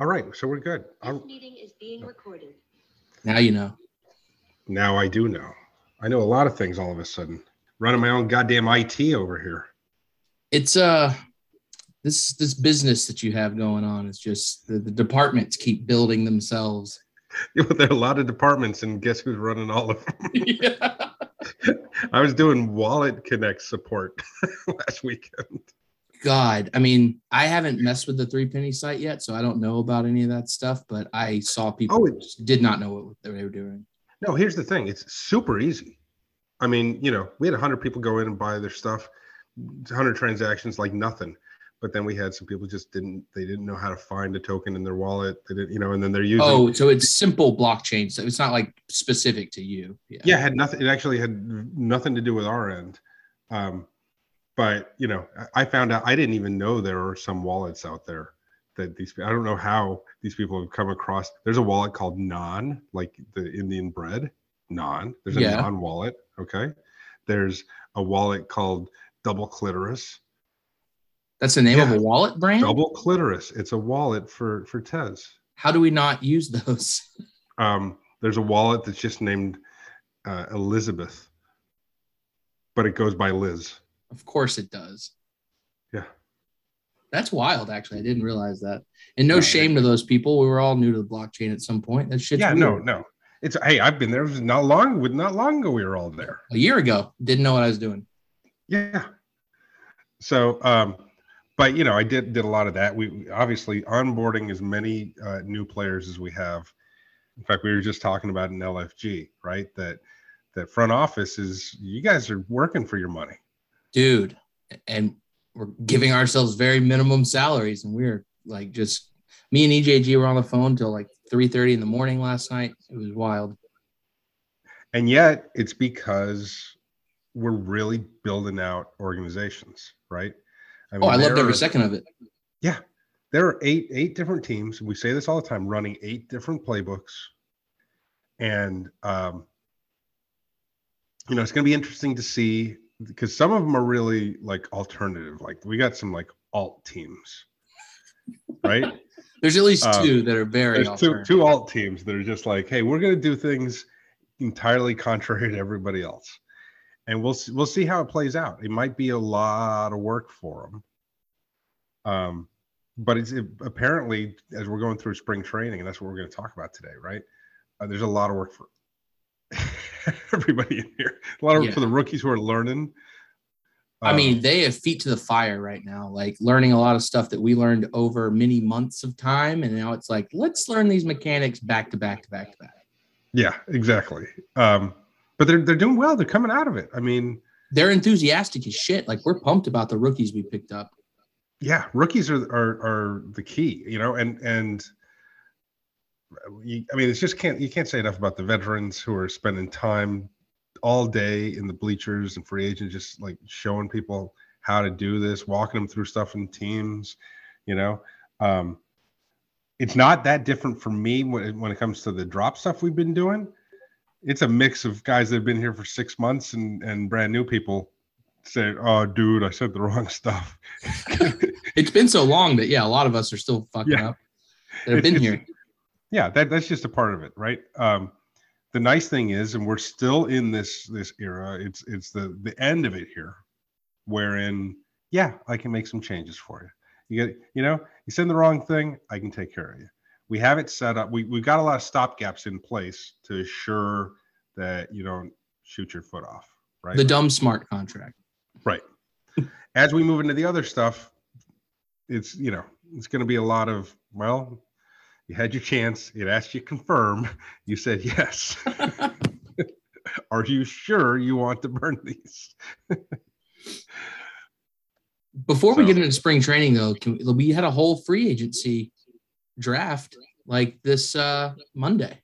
All right, so we're good. This I'll- meeting is being recorded. Now you know. now I do know. I know a lot of things all of a sudden. Running my own goddamn IT over here. It's uh this this business that you have going on is just the, the departments keep building themselves. there are a lot of departments, and guess who's running all of them? yeah. I was doing Wallet Connect support last weekend. God, I mean, I haven't messed with the three penny site yet, so I don't know about any of that stuff. But I saw people Oh, it- did not know what they were doing. No, here's the thing. It's super easy. I mean, you know, we had 100 people go in and buy their stuff, 100 transactions like nothing. But then we had some people just didn't, they didn't know how to find a token in their wallet. They didn't, you know, and then they're using, Oh, so it's simple blockchain. So it's not like specific to you. Yeah. yeah, it had nothing, it actually had nothing to do with our end. Um, but, you know, I found out, I didn't even know there are some wallets out there that these, I don't know how these people have come across. There's a wallet called Naan, like the Indian bread, Naan. There's a Yeah. Naan wallet. Okay. There's a wallet called Double Clitoris. That's the name of a wallet brand. Double Clitoris. It's a wallet for for Tez. How do we not use those? Um, there's a wallet that's just named uh, Elizabeth, but it goes by Liz. Of course it does. Yeah. That's wild, actually. I didn't realize that. And no No, shame to those people. We were all new to the blockchain at some point. That shit's yeah, weird. no, no. It's hey, I've been there. Not long. With not long ago, we were all there. A year ago, didn't know what I was doing. Yeah. So, um, but you know, I did did a lot of that. We we obviously onboarding as many uh, new players as we have. In fact, we were just talking about an LFG, right? That that front office is you guys are working for your money. Dude, and we're giving ourselves very minimum salaries. And we are like just me and EJG were on the phone till like 3:30 in the morning last night. It was wild. And yet, it's because we're really building out organizations, right? I Oh, I loved every are- second of it. Yeah, there are eight eight different teams. We say this all the time, running eight different playbooks, and um, you know it's going to be interesting to see because some of them are really like alternative. Like we got some like alt teams, right? There's at least Um, two that are very There's two two alt teams that are just like, hey, we're going to do things entirely contrary to everybody else, and we'll see, we'll see how it plays out. It might be a lot of work for them, um, but it's it, apparently as we're going through spring training, and that's what we're going to talk about today, right? Uh, there's a lot of work for everybody in here. A lot of Yeah. for the rookies who are learning. I Um, mean, they have feet to the fire right now, like learning a lot of stuff that we learned over many months of time. And now it's like, let's learn these mechanics back to back to back to back. yeah, exactly. Um, but they're they're doing well. They're coming out of it. I mean, They're enthusiastic as shit. Like we're pumped about the rookies we picked up. yeah rookies are are are the key you know and and you, i mean it's just can't you can't say enough about the veterans who are spending time all day in the bleachers and free agents just like showing people how to do this walking them through stuff in teams you know um it's not that different for me when it, when it comes to the drop stuff we've been doing it's a mix of guys that have been here for six months and and brand new people say oh dude i said the wrong stuff It's been so long that yeah, a lot of us are still fucking Yeah. up. That have been It's- here. Yeah that, that's just a part of it right um the nice thing is and we're still in this this era it's it's the the end of it here wherein yeah i can make some changes for you you get you know you send the wrong thing i can take care of you we have it set up we, we've got a lot of stop gaps in place to assure that you don't shoot your foot off right The dumb smart contract. Right. As we move into the other stuff, it's you know it's going to be a lot of well, you had your chance. It asked you to confirm. You said yes. Are you sure you want to burn these? Before we get into spring training, though, can, we had a whole free agency draft like this uh, Monday.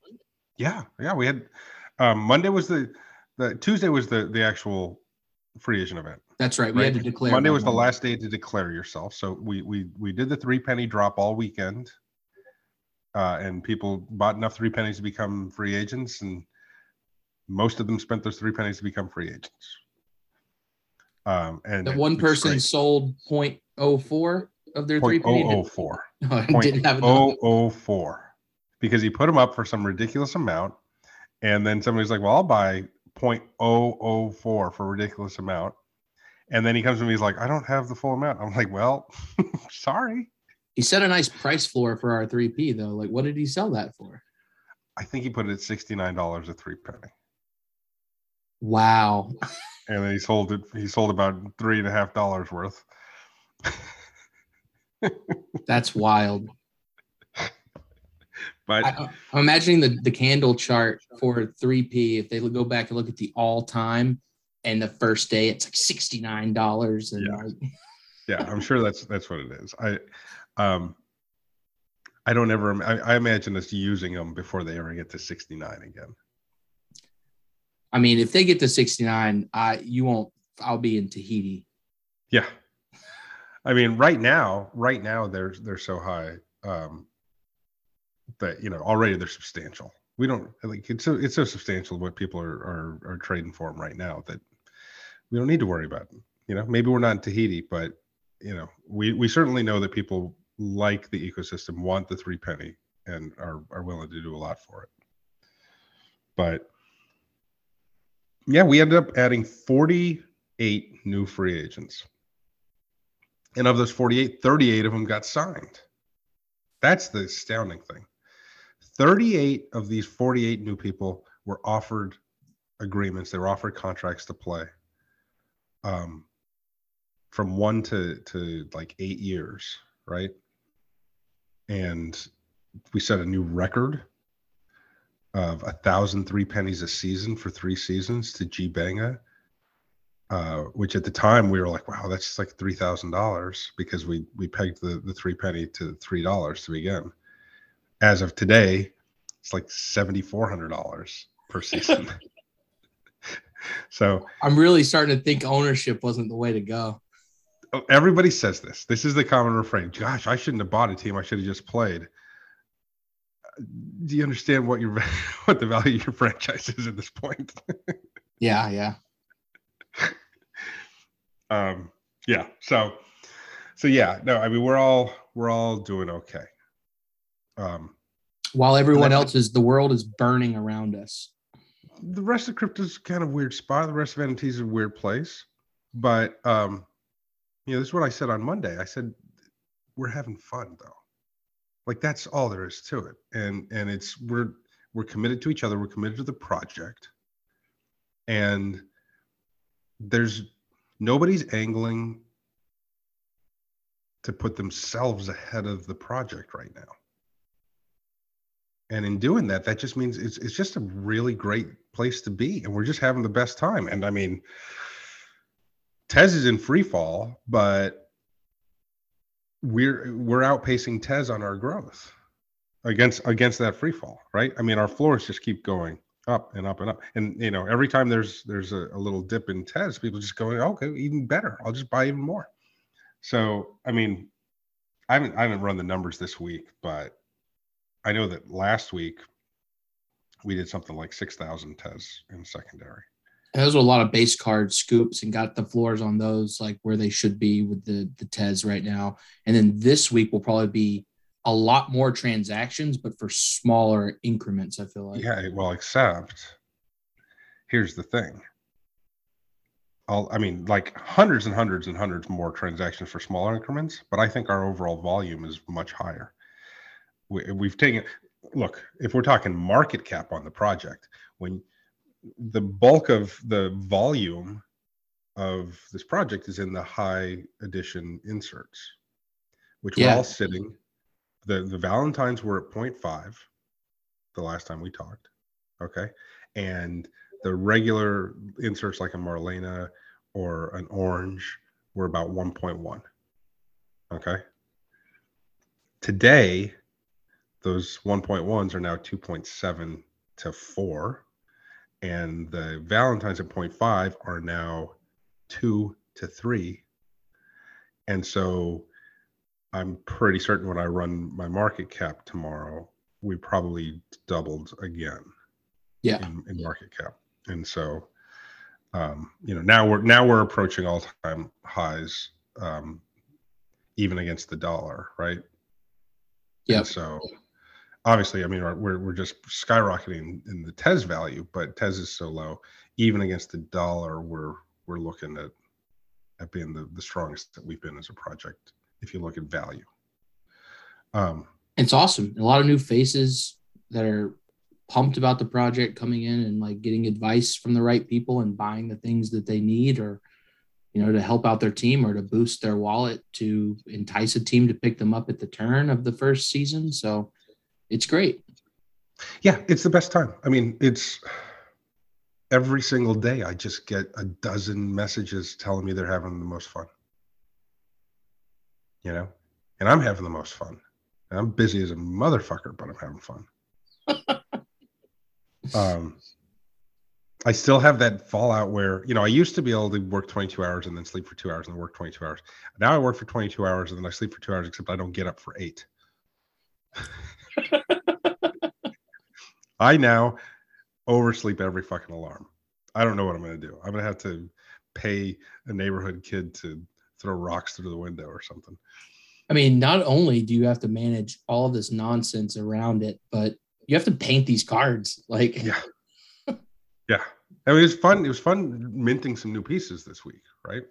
Yeah, yeah. We had um, Monday was the the Tuesday was the the actual free agent event. That's right. We had to declare. Monday was the last day to declare yourself. So we we we did the three penny drop all weekend, uh, and people bought enough three pennies to become free agents, and most of them spent those three pennies to become free agents. Um, and That one person great. sold 0.04 of their three Point penny? four. No, I didn't have enough. oh oh four. Because he put them up for some ridiculous amount. And then somebody's like, well, I'll buy point oh oh four for a ridiculous amount. And then he comes to me, he's like, I don't have the full amount. I'm like, well, sorry. He set a nice price floor for our 3P though. Like, what did he sell that for? I think he put it at $69 a three penny. Wow. And then he sold it, he sold about three and a half dollars worth. That's wild. But I, I'm imagining the, the candle chart for 3P. If they go back and look at the all time and the first day, it's like $69. And Yeah. like, yeah i'm sure that's that's what it is i um i don't ever I, I imagine us using them before they ever get to 69 again. I mean, if they get to 69, I you won't, I'll be in Tahiti. yeah. I mean right now right now they're they're so high um that you know already they're substantial. We don't like it's so it's so substantial what people are are, are trading for them right now that we don't need to worry about them you know maybe we're not in tahiti but you know we we certainly know that people like the ecosystem want the three penny and are are willing to do a lot for it. But yeah we ended up adding 48 new free agents. And of those 48 38 of them got signed. That's the astounding thing. 38 of these 48 new people were offered agreements. They were offered contracts to play um, from one to to like eight years right and we set a new record of a thousand three pennies a season for three seasons to G Banga, uh, which at the time we were like, wow, that's like three thousand dollars because we we pegged the the three penny to three dollars to begin. As of today, it's like seventy four hundred dollars per season. so I'm really starting to think ownership wasn't the way to go. Oh, everybody says this. This is the common refrain. Gosh, I shouldn't have bought a team. I should have just played. Do you understand what your what the value of your franchise is at this point? Yeah, yeah. um yeah so so yeah no i mean we're all we're all doing okay um While everyone else is, the world is burning around us. the rest of crypto's kind of weird spot the rest of nft is a weird place but um you know this is what i said on monday. I said we're having fun though. Like that's all there is to it. And and it's we're we're committed to each other. We're committed to the project. And there's nobody's angling to put themselves ahead of the project right now. And in doing that that just means it's, it's just a really great place to be. And we're just having the best time. And i mean tez is in free fall but we're we're outpacing tez on our growth against against that free fall right? I mean our floors just keep going up and up and up. And you know every time there's there's a, a little dip in tez people just going okay even better. I'll just buy even more. So i mean i haven't i haven't run the numbers this week but I know that last week we did something like 6,000 tez in secondary. Those were a lot of base card scoops and got the floors on those like where they should be with the the Tez right now. And then this week will probably be a lot more transactions, but for smaller increments. I feel like. Yeah, well, except here's the thing. I'll, I mean, like hundreds and hundreds and hundreds more transactions for smaller increments, but I think our overall volume is much higher. We, we've taken, look, if we're talking market cap on the project, when the bulk of the volume of this project is in the high edition inserts, which Yeah. we're all sitting. The the Valentines were at 0.5 the last time we talked. Okay. And the regular inserts like a Marlena or an orange were about 1.1. Okay. Today, those 1.1s are now 2.7 to 4. And the Valentines at 0.5 are now 2 to 3. And so I'm pretty certain when I run my market cap tomorrow, we probably doubled again Yeah. in, in market cap. And so, um, you know, now we're now we're approaching all time highs. Um, even against the dollar, right? Yeah. So obviously, I mean, we're we're just skyrocketing in the Tez value, but Tez is so low, even against the dollar, we're we're looking at at being the, the strongest that we've been as a project if you look at value. Um, it's awesome. A lot of new faces that are pumped about the project coming in and like getting advice from the right people and buying the things that they need or you know to help out their team or to boost their wallet to entice a team to pick them up at the turn of the first season so it's great. Yeah it's the best time. I mean it's every single day i just get a dozen messages telling me they're having the most fun. You know? And i'm having the most fun. And i'm busy as a motherfucker but i'm having fun. Um i still have that fallout where you know i used to be able to work 22 hours and then sleep for two hours and then work 22 hours. Now i work for 22 hours and then i sleep for two hours except i don't get up for eight i now oversleep every fucking alarm. I don't know what I'm going to do. I'm going to have to pay a neighborhood kid to throw rocks through the window or something. I mean, not only do you have to manage all this nonsense around it, but you have to paint these cards. Like, yeah, yeah. I mean, it was fun. It was fun minting some new pieces this week, right?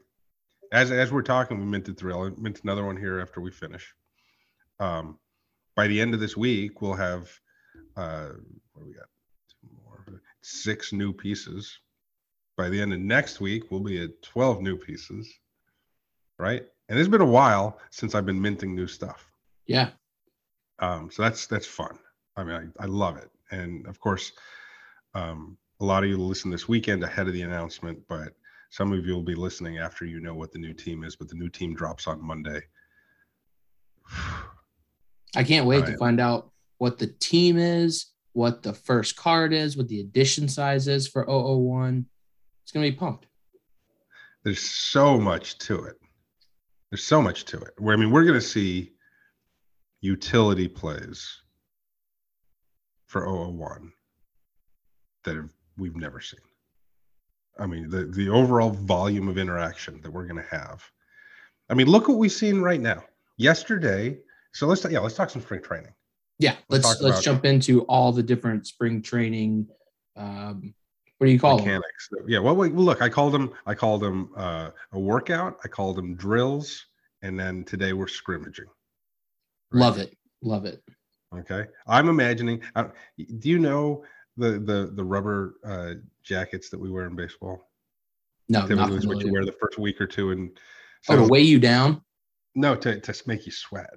As as we're talking, we minted three. I'll mint another one here after we finish. Um, by the end of this week, we'll have uh, what do we got? six new pieces. By the end of next week, we'll be at 12 new pieces. Right. And it's been a while since I've been minting new stuff. Yeah. Um, so that's that's fun. I mean, I, I love it. And of course, um, a lot of you will listen this weekend ahead of the announcement, but some of you will be listening after you know what the new team is. But the new team drops on Monday. I can't wait to find out what the team is what the first card is, what the edition size is for 001. It's going to be pumped. There's so much to it. There's so much to it. Where I mean, we're going to see utility plays for 001 that have, we've never seen. I mean, the the overall volume of interaction that we're going to have. I mean, look what we've seen right now. Yesterday, so let's yeah, let's talk some spring training. Yeah, let's let's, let's jump into all the different spring training. Um, what do you call mechanics? Them? Yeah, well, well, look, I called them. I called them uh, a workout. I called them drills, and then today we're scrimmaging. Right? Love it, love it. Okay, I'm imagining. Uh, do you know the the the rubber uh, jackets that we wear in baseball? No, typically is what you wear the first week or two, and so, oh, to weigh you down. No, to to make you sweat.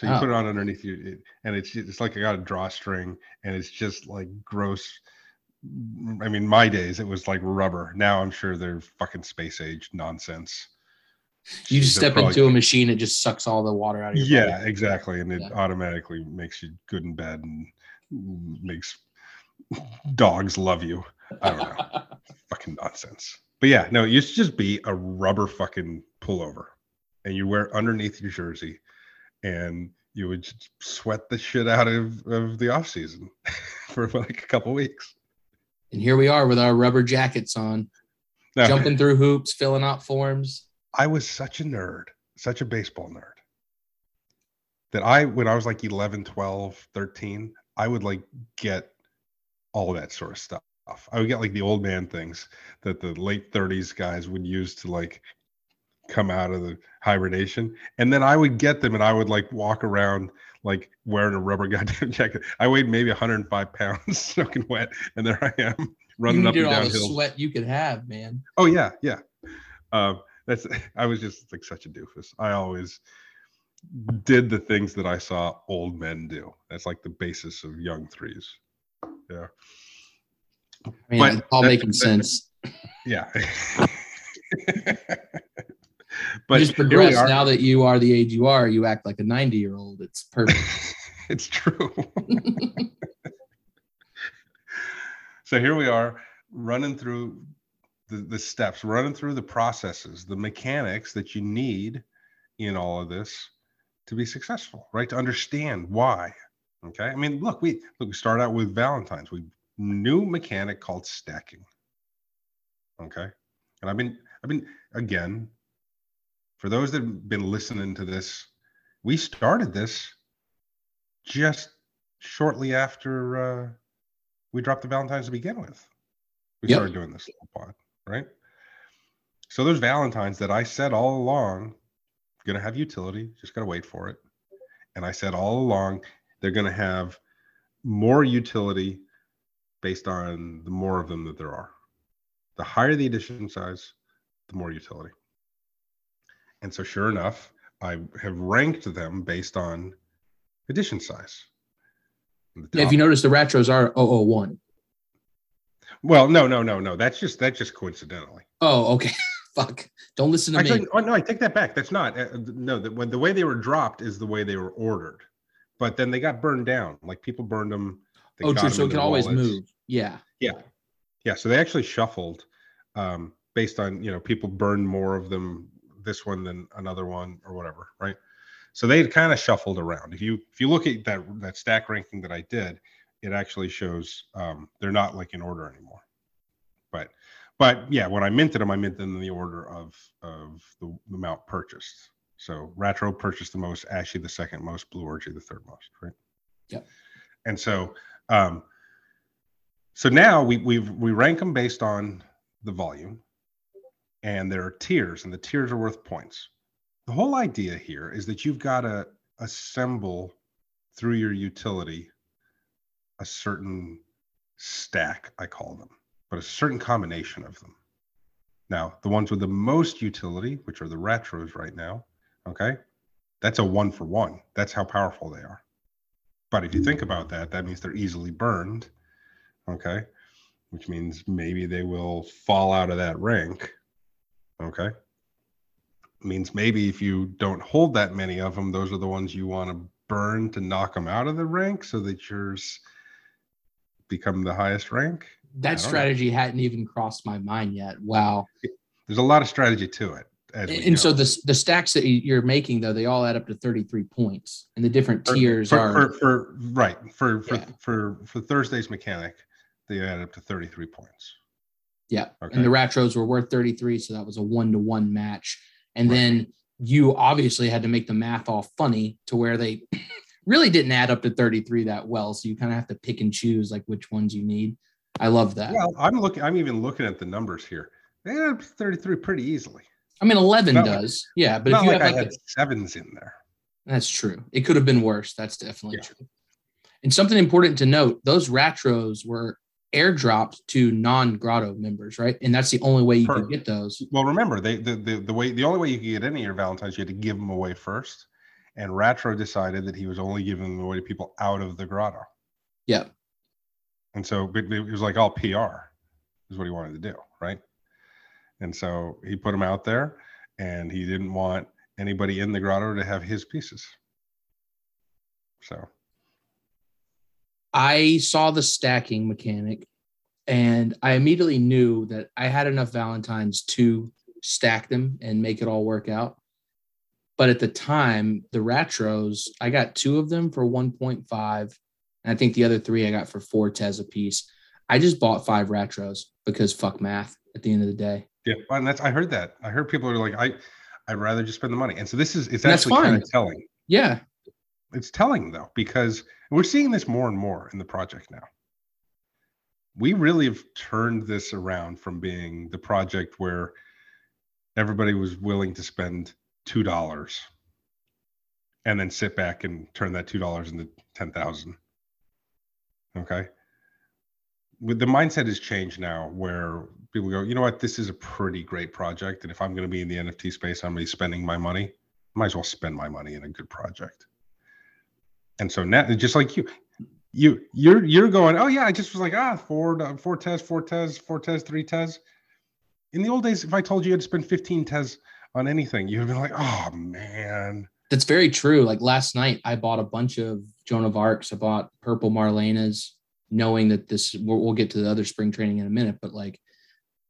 So you oh. put it on underneath you, and it's it's like I got a drawstring, and it's just like gross. I mean, my days it was like rubber. Now I'm sure they're fucking space age nonsense. You just step into a machine, it just sucks all the water out of your yeah, body. exactly, and it yeah. automatically makes you good and bad, and makes dogs love you. I don't know, fucking nonsense. But yeah, no, it used to just be a rubber fucking pullover, and you wear underneath your jersey and you would sweat the shit out of, of the off season for like a couple weeks. And here we are with our rubber jackets on, jumping through hoops, filling out forms. I was such a nerd, such a baseball nerd that I, when I was like 11, 12, 13, I would like get all that sort of stuff. I would get like the old man things that the late 30s guys would use to like come out of the hibernation. And then i would get them and i would like walk around like wearing a rubber goddamn jacket. I weighed maybe 105 pounds soaking wet and there i am running up and down all the sweat you could have man. Oh yeah yeah. Um, that's i was just like such a doofus. I always did the things that i saw old men do. That's like the basis of young threes. Yeah. I mean, but all making sense. Yeah but you just progress now that you are the age you are, you act like a 90 year old. It's perfect. it's true. so here we are running through the, the steps, running through the processes, the mechanics that you need in all of this to be successful, right? To understand why. Okay. I mean, look, we look, we start out with Valentine's. We new mechanic called stacking. Okay. And I've been, I've been again, for those that have been listening to this, we started this just shortly after uh, we dropped the Valentines to begin with. We Yep. started doing this pod, right? So those Valentines that I said all along, gonna have utility, just gotta wait for it. And I said all along, they're gonna have more utility based on the more of them that there are. The higher the edition size, the more utility. And so sure enough, I have ranked them based on edition size. Yeah, if you notice, the retros are 001. well, no, no, no, no. That's just that's just coincidentally. Oh, okay. Fuck. Don't listen to Actually, me. oh, no, I take that back. That's not. Uh, no, the, when the way they were dropped is the way they were ordered, but then they got burned down. Like people burned them. they Oh, true. true. 'em So it can always wallets. move. Yeah. Yeah. Yeah, so they actually shuffled um, based on you know people burned more of them this one than another one or whatever, right? So they had kind of shuffled around. If you if you look at that that stack ranking that I did, it actually shows um, they're not like in order anymore. But but yeah, when I minted them, I minted them in the order of of the, the amount purchased. So Ratro purchased the most, Ashy the second most, Blue Orgy the third most, right? Yep. And so um, so now we we we rank them based on the volume, and there are tiers, and the tiers are worth points. The whole idea here is that you've got to assemble through your utility a certain stack, I call them, but a certain combination of them. Now, the ones with the most utility, which are the retros right now, okay, that's a one for one. That's how powerful they are. But if you think about that, that means they're easily burned okay which means maybe they will fall out of that rank okay means maybe if you don't hold that many of them those are the ones you want to burn to knock them out of the rank so that yours become the highest rank That don't know. strategy hadn't even crossed my mind yet. Wow. there's a lot of strategy to it And so the, the stacks that you- you're making, though, they all add up to 33 points. And the different For- tiers for, are. for, for right for for, Yeah. for for thursday's mechanic they add up to 33 points Yeah. Okay. And the Ratros were worth 33. So that was a one to one match. And Right. then you obviously had to make the math all funny to where they really didn't add up to 33 that well. So you kind of have to pick and choose like which ones you need. I love that. well i'm looking i'm even looking at the numbers here they add up to 33 pretty easily I mean, 11 Not like- does. yeah. But if you like have like had sevens in there That's true. It could have been worse. That's definitely Yeah. true. And something important to note: those Ratros were airdropped to non-Grotto members, right? And that's the only way you Per- could get those. Well, remember, they the, the the way the only way you could get any of your Valentines, you had to give them away first. And Ratro decided that he was only giving them away to people out of the grotto. Yeah. And so but it was like all PR is what he wanted to do, right? And so he put them out there and he didn't want anybody in the grotto to have his pieces. So I saw the stacking mechanic, and I immediately knew that I had enough Valentines to stack them and make it all work out. But at the time, the Ratros, I got two of them for 1.5. And I think the other three I got for four Tez a piece. I just bought five Ratros because fuck math at the end of the day. yeah, and that's I heard that. I heard people are like, I I'd rather just spend the money. And so this is it's And actually kind of telling. Yeah. It's telling though because we're seeing this more and more in the project now. We really have turned this around from being the project where everybody was willing to spend two dollars and then sit back and turn that two dollars into ten thousand. Okay? With the mindset has changed now where people go you know what? This is a pretty great project and if i'm going to be in the nft space i'm going to be spending my money. Might as well spend my money in a good project and so now just like you you you're you're going oh yeah i just was like ah four four tez four tez four tez three tez in the old days if i told you you had to spend 15 tez on anything you'd have been like oh man That's very true. Like last night, I bought a bunch of Joan of Arcs. I bought purple Marlenas, knowing that this. We'll, we'll get to the other spring training in a minute, but like,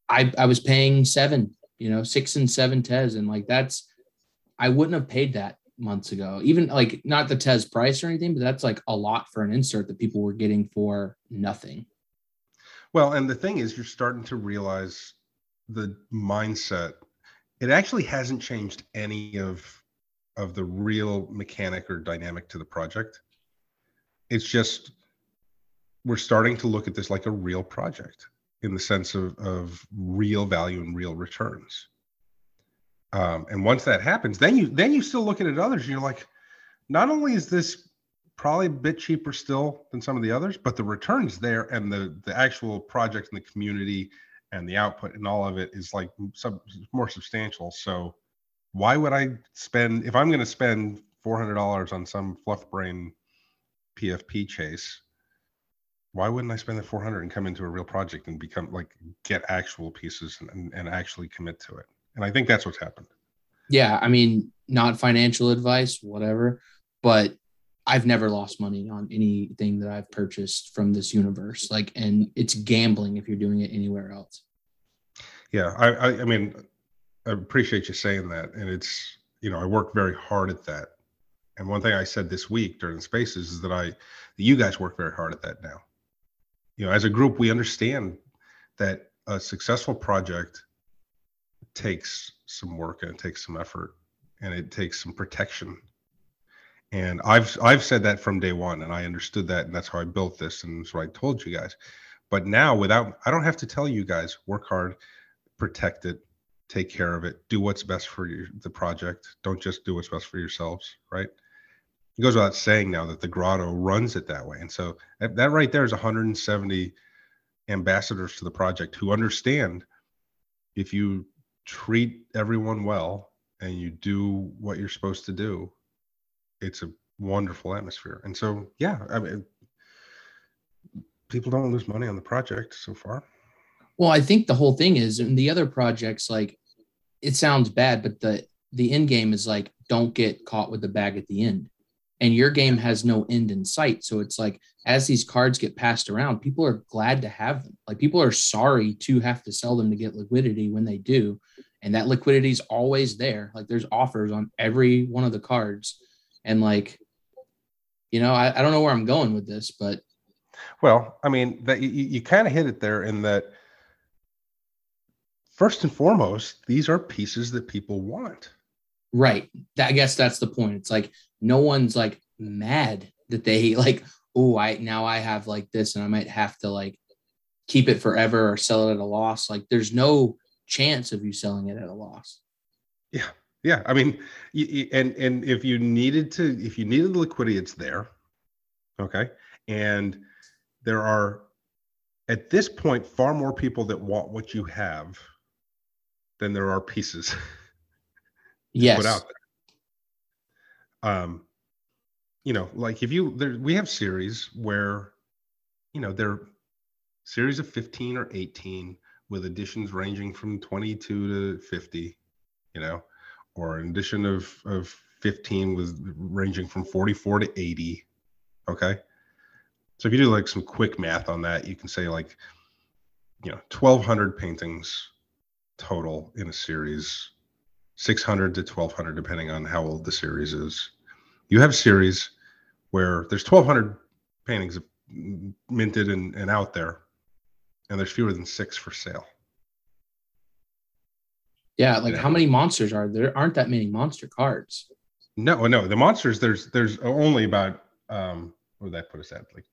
I I was paying seven, you know, six and seven Tez, and like that's, I wouldn't have paid that months ago. Even like not the Tez price or anything, but that's like a lot for an insert that people were getting for nothing. well and the thing is you're starting to realize the mindset it actually hasn't changed any of of the real mechanic or dynamic to the project. It's just we're starting to look at this like a real project in the sense of, of real value and real returns. Um, and once that happens, then you then you still look at it others. And you're like, not only is this probably a bit cheaper still than some of the others, but the returns there and the the actual project and the community and the output and all of it is like some more substantial. So why would I spend if I'm going to spend four hundred dollars on some fluff brain PFP chase? Why wouldn't I spend the four hundred and come into a real project and become like get actual pieces and, and actually commit to it? And I think that's what's happened. Yeah, I mean, not financial advice, whatever, but I've never lost money on anything that I've purchased from this universe. Like, and it's gambling if you're doing it anywhere else. Yeah, I, I, I mean, I appreciate you saying that, and it's you know I work very hard at that. And one thing I said this week during spaces is that I, that you guys work very hard at that now. You know, as a group, we understand that a successful project takes some work and it takes some effort and it takes some protection. And i've i've said that from day one and i understood that and that's how i built this and that's what i told you guys. But now without i don't have to tell you guys work hard protect it take care of it do what's best for the project. Don't just do what's best for yourselves right? It goes without saying now that the grotto runs it that way. And so that right there is 170 ambassadors to the project who understand if you treat everyone well and you do what you're supposed to do, it's a wonderful atmosphere. And so, yeah, I mean, people don't lose money on the project so far. Well, I think the whole thing is, and the other projects, like it sounds bad, but the the end game is like don't get caught with the bag at the end. And your game has no end in sight. So it's like as these cards get passed around, people are glad to have them. Like people are sorry to have to sell them to get liquidity when they do and that liquidity is always there. Like there's offers on every one of the cards, and like, you know, I, I don't know where I'm going with this, but well, I mean, that you, you kind of hit it there in that. First and foremost, these are pieces that people want. Right. That, I guess that's the point. It's like no one's like mad that they like, oh, I now I have like this and I might have to like keep it forever or sell it at a loss. Like there's no chance of you selling it at a loss. Yeah. Yeah. I mean, and, and if you needed to, if you needed the liquidity, it's there. Okay. And there are, at this point, far more people that want what you have than there are pieces. yes. Put out there. Um, you know, like if you there, we have series where, you know, they're series of 15 or 18 with additions ranging from 22 to 50, you know, or an addition of, of 15 was ranging from 44 to 80. Okay. So if you do like some quick math on that, you can say like, you know, 1200 paintings total in a series, 600 to 1200, depending on how old the series is. You have series where there's 1200 paintings minted and, and out there and there's fewer than six for sale. Yeah, like how many monsters are there? Aren't that many monster cards? No, no, the monsters there's there's only about um what would that put us at like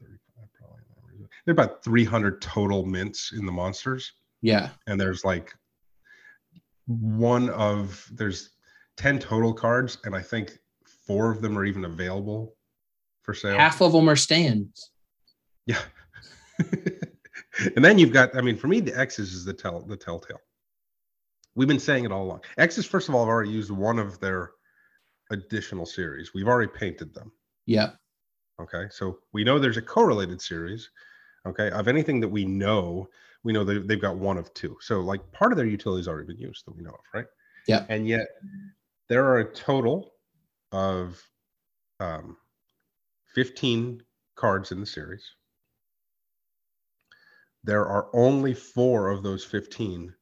35 probably. There are about 300 total mints in the monsters. Yeah, and there's like one of there's 10 total cards, and I think four of them are even available for sale. Half of them are stands. Yeah. and then you've got, I mean, for me, the X's is the tell the telltale. We've been saying it all along. X's, first of all, have already used one of their additional series. We've already painted them. Yeah. Okay. So we know there's a correlated series. Okay. Of anything that we know, we know that they've got one of two. So like part of their utility has already been used that we know of, right? Yeah. And yet there are a total of um, 15 cards in the series there are only four of those 15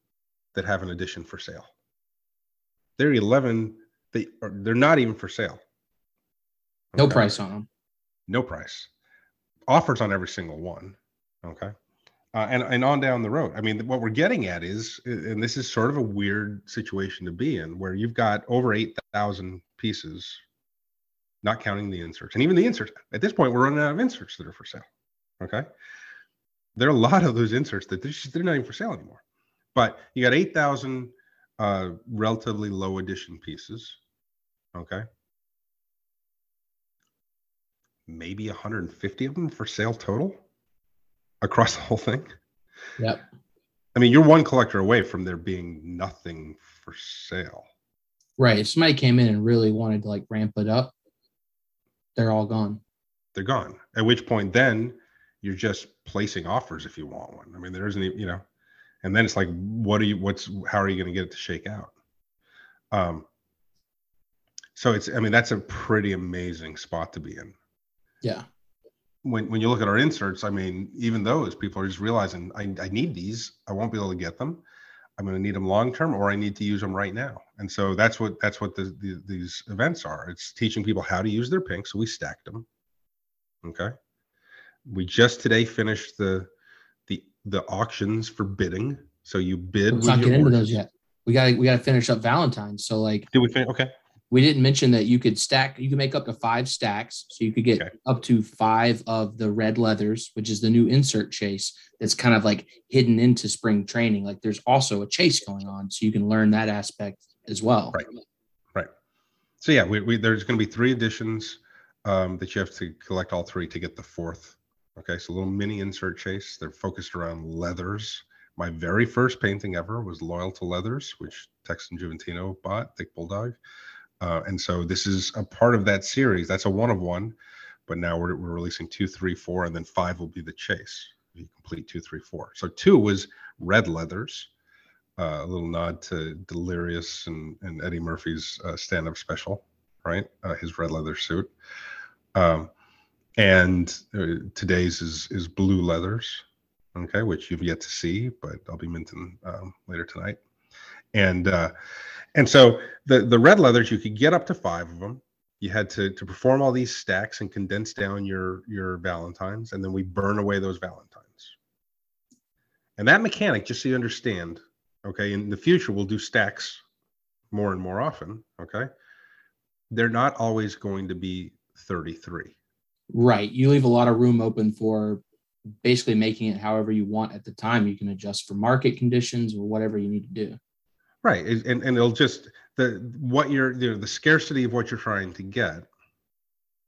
that have an edition for sale. They're 11 they are, they're not even for sale. Okay? No price on them. No price. Offers on every single one. Okay. uh, and and on down the road. I mean, what we're getting at is, and this is sort of a weird situation to be in, where you've got over eight thousand pieces, not counting the inserts, and even the inserts. At this point, we're running out of inserts that are for sale. Okay, there are a lot of those inserts that they're, just, they're not even for sale anymore. But you got eight thousand uh, relatively low edition pieces. Okay, maybe 150 of them for sale total across the whole thing. Yep. I mean, you're one collector away from there being nothing for sale. Right. If somebody came in and really wanted to like ramp it up, they're all gone. They're gone. At which point, then you're just placing offers if you want one. I mean, there isn't, even, you know, and then it's like, what are you, what's, how are you going to get it to shake out? Um, so it's, I mean, that's a pretty amazing spot to be in. Yeah when when you look at our inserts, I mean, even those people are just realizing I, I need these. I won't be able to get them. I'm going to need them long term, or I need to use them right now. And so that's what that's what the, the, these events are. It's teaching people how to use their pink. So we stacked them. Okay. We just today finished the the the auctions for bidding. So you bid. Let's not get into those yet. We got we got to finish up Valentine's. So like, did we finish? Okay we didn't mention that you could stack you can make up to five stacks so you could get okay. up to five of the red leathers which is the new insert chase that's kind of like hidden into spring training like there's also a chase going on so you can learn that aspect as well right right so yeah we, we there's going to be three editions um, that you have to collect all three to get the fourth okay so a little mini insert chase they're focused around leathers my very first painting ever was loyal to leathers which texan juventino bought thick bulldog uh, and so this is a part of that series. That's a one of one, but now we're, we're releasing two, three, four, and then five will be the chase. You complete two, three, four. So two was red leathers, uh, a little nod to Delirious and, and Eddie Murphy's uh, stand-up special, right? Uh, his red leather suit. Um, and uh, today's is is blue leathers, okay, which you've yet to see, but I'll be minting um, later tonight. And uh, and so the the red leathers, you could get up to five of them. You had to to perform all these stacks and condense down your your Valentines, and then we burn away those Valentines. And that mechanic, just so you understand, okay, in the future we'll do stacks more and more often. Okay, they're not always going to be 33. Right. You leave a lot of room open for basically making it however you want at the time. You can adjust for market conditions or whatever you need to do. Right, and and it'll just the what you're you know, the scarcity of what you're trying to get,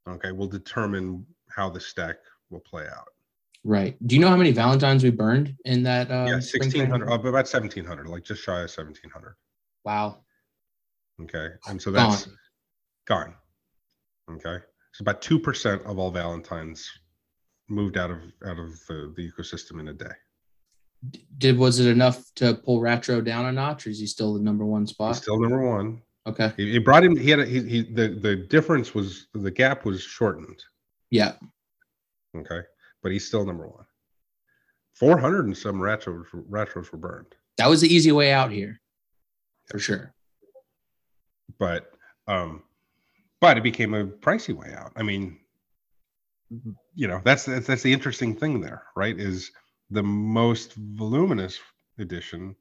okay, will determine how the stack will play out. Right. Do you know how many Valentines we burned in that? Uh, yeah, sixteen hundred. Uh, about seventeen hundred, like just shy of seventeen hundred. Wow. Okay, and so that's gone. gone. Okay, so about two percent of all Valentines moved out of out of the, the ecosystem in a day did was it enough to pull Ratro down a notch, or is he still the number one spot? He's still number one. Okay. He brought him. He had a, he, he the the difference was the gap was shortened. Yeah. Okay, but he's still number one. Four hundred and some retros retros were burned. That was the easy way out here, for sure. But um, but it became a pricey way out. I mean, mm-hmm. you know, that's that's, that's the interesting thing there, right? Is the most voluminous edition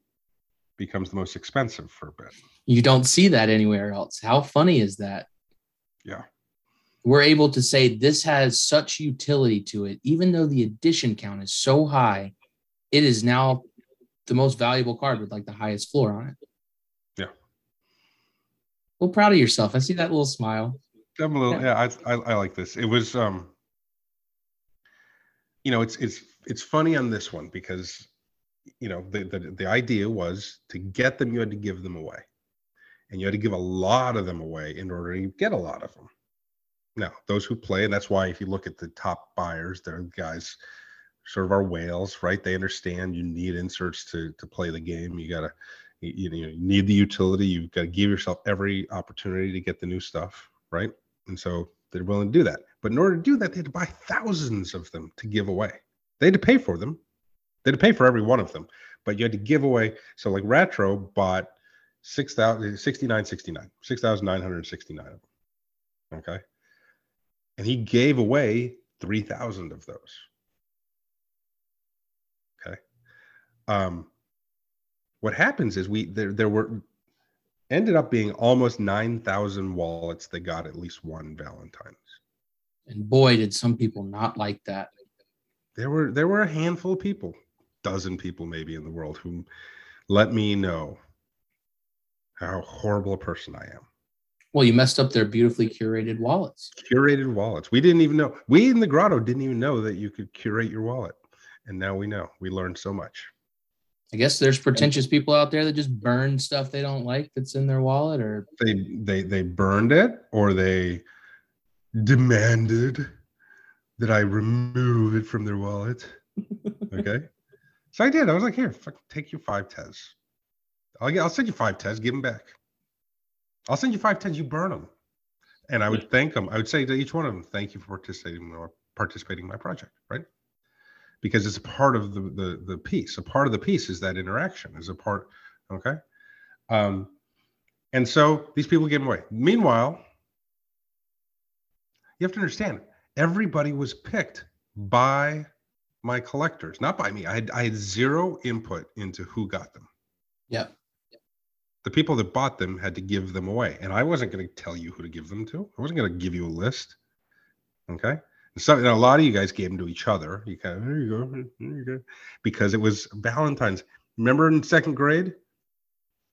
becomes the most expensive for a bit. You don't see that anywhere else. How funny is that? Yeah. We're able to say this has such utility to it, even though the edition count is so high, it is now the most valuable card with like the highest floor on it. Well, proud of yourself. I see that little smile. I'm a little, yeah, yeah I, I, I like this. It was, um, you know, it's, it's, it's funny on this one because you know the, the the idea was to get them you had to give them away and you had to give a lot of them away in order to get a lot of them now those who play and that's why if you look at the top buyers they're guys sort of our whales right they understand you need inserts to to play the game you gotta you, you, need the utility you've got to give yourself every opportunity to get the new stuff right and so they're willing to do that but in order to do that they had to buy thousands of them to give away they had to pay for them. They had to pay for every one of them, but you had to give away. So like Retro bought 6,000, 69, 69, 6,969 of them. Okay. And he gave away 3,000 of those. Okay. um, what happens is we there there were ended up being almost nine thousand wallets that got at least one Valentine's. And boy, did some people not like that. There were there were a handful of people, dozen people maybe in the world who let me know how horrible a person I am. Well, you messed up their beautifully curated wallets. Curated wallets. We didn't even know. We in the grotto didn't even know that you could curate your wallet. And now we know. We learned so much. I guess there's pretentious people out there that just burn stuff they don't like that's in their wallet or They they they burned it or they demanded that I remove it from their wallet. Okay. so I did. I was like, here, fuck, take your five tez. I'll get, I'll send you five tez. Give them back. I'll send you five tez. You burn them, and I would thank them. I would say to each one of them, thank you for participating or participating in my project, right? Because it's a part of the the the piece. A part of the piece is that interaction. Is a part. Okay. Um, and so these people gave them away. Meanwhile, you have to understand everybody was picked by my collectors, not by me. I had, I had zero input into who got them. Yeah. The people that bought them had to give them away. And I wasn't going to tell you who to give them to. I wasn't going to give you a list. Okay. And so and a lot of you guys gave them to each other. You kind of, there you go. There you go. Because it was Valentine's. Remember in second grade?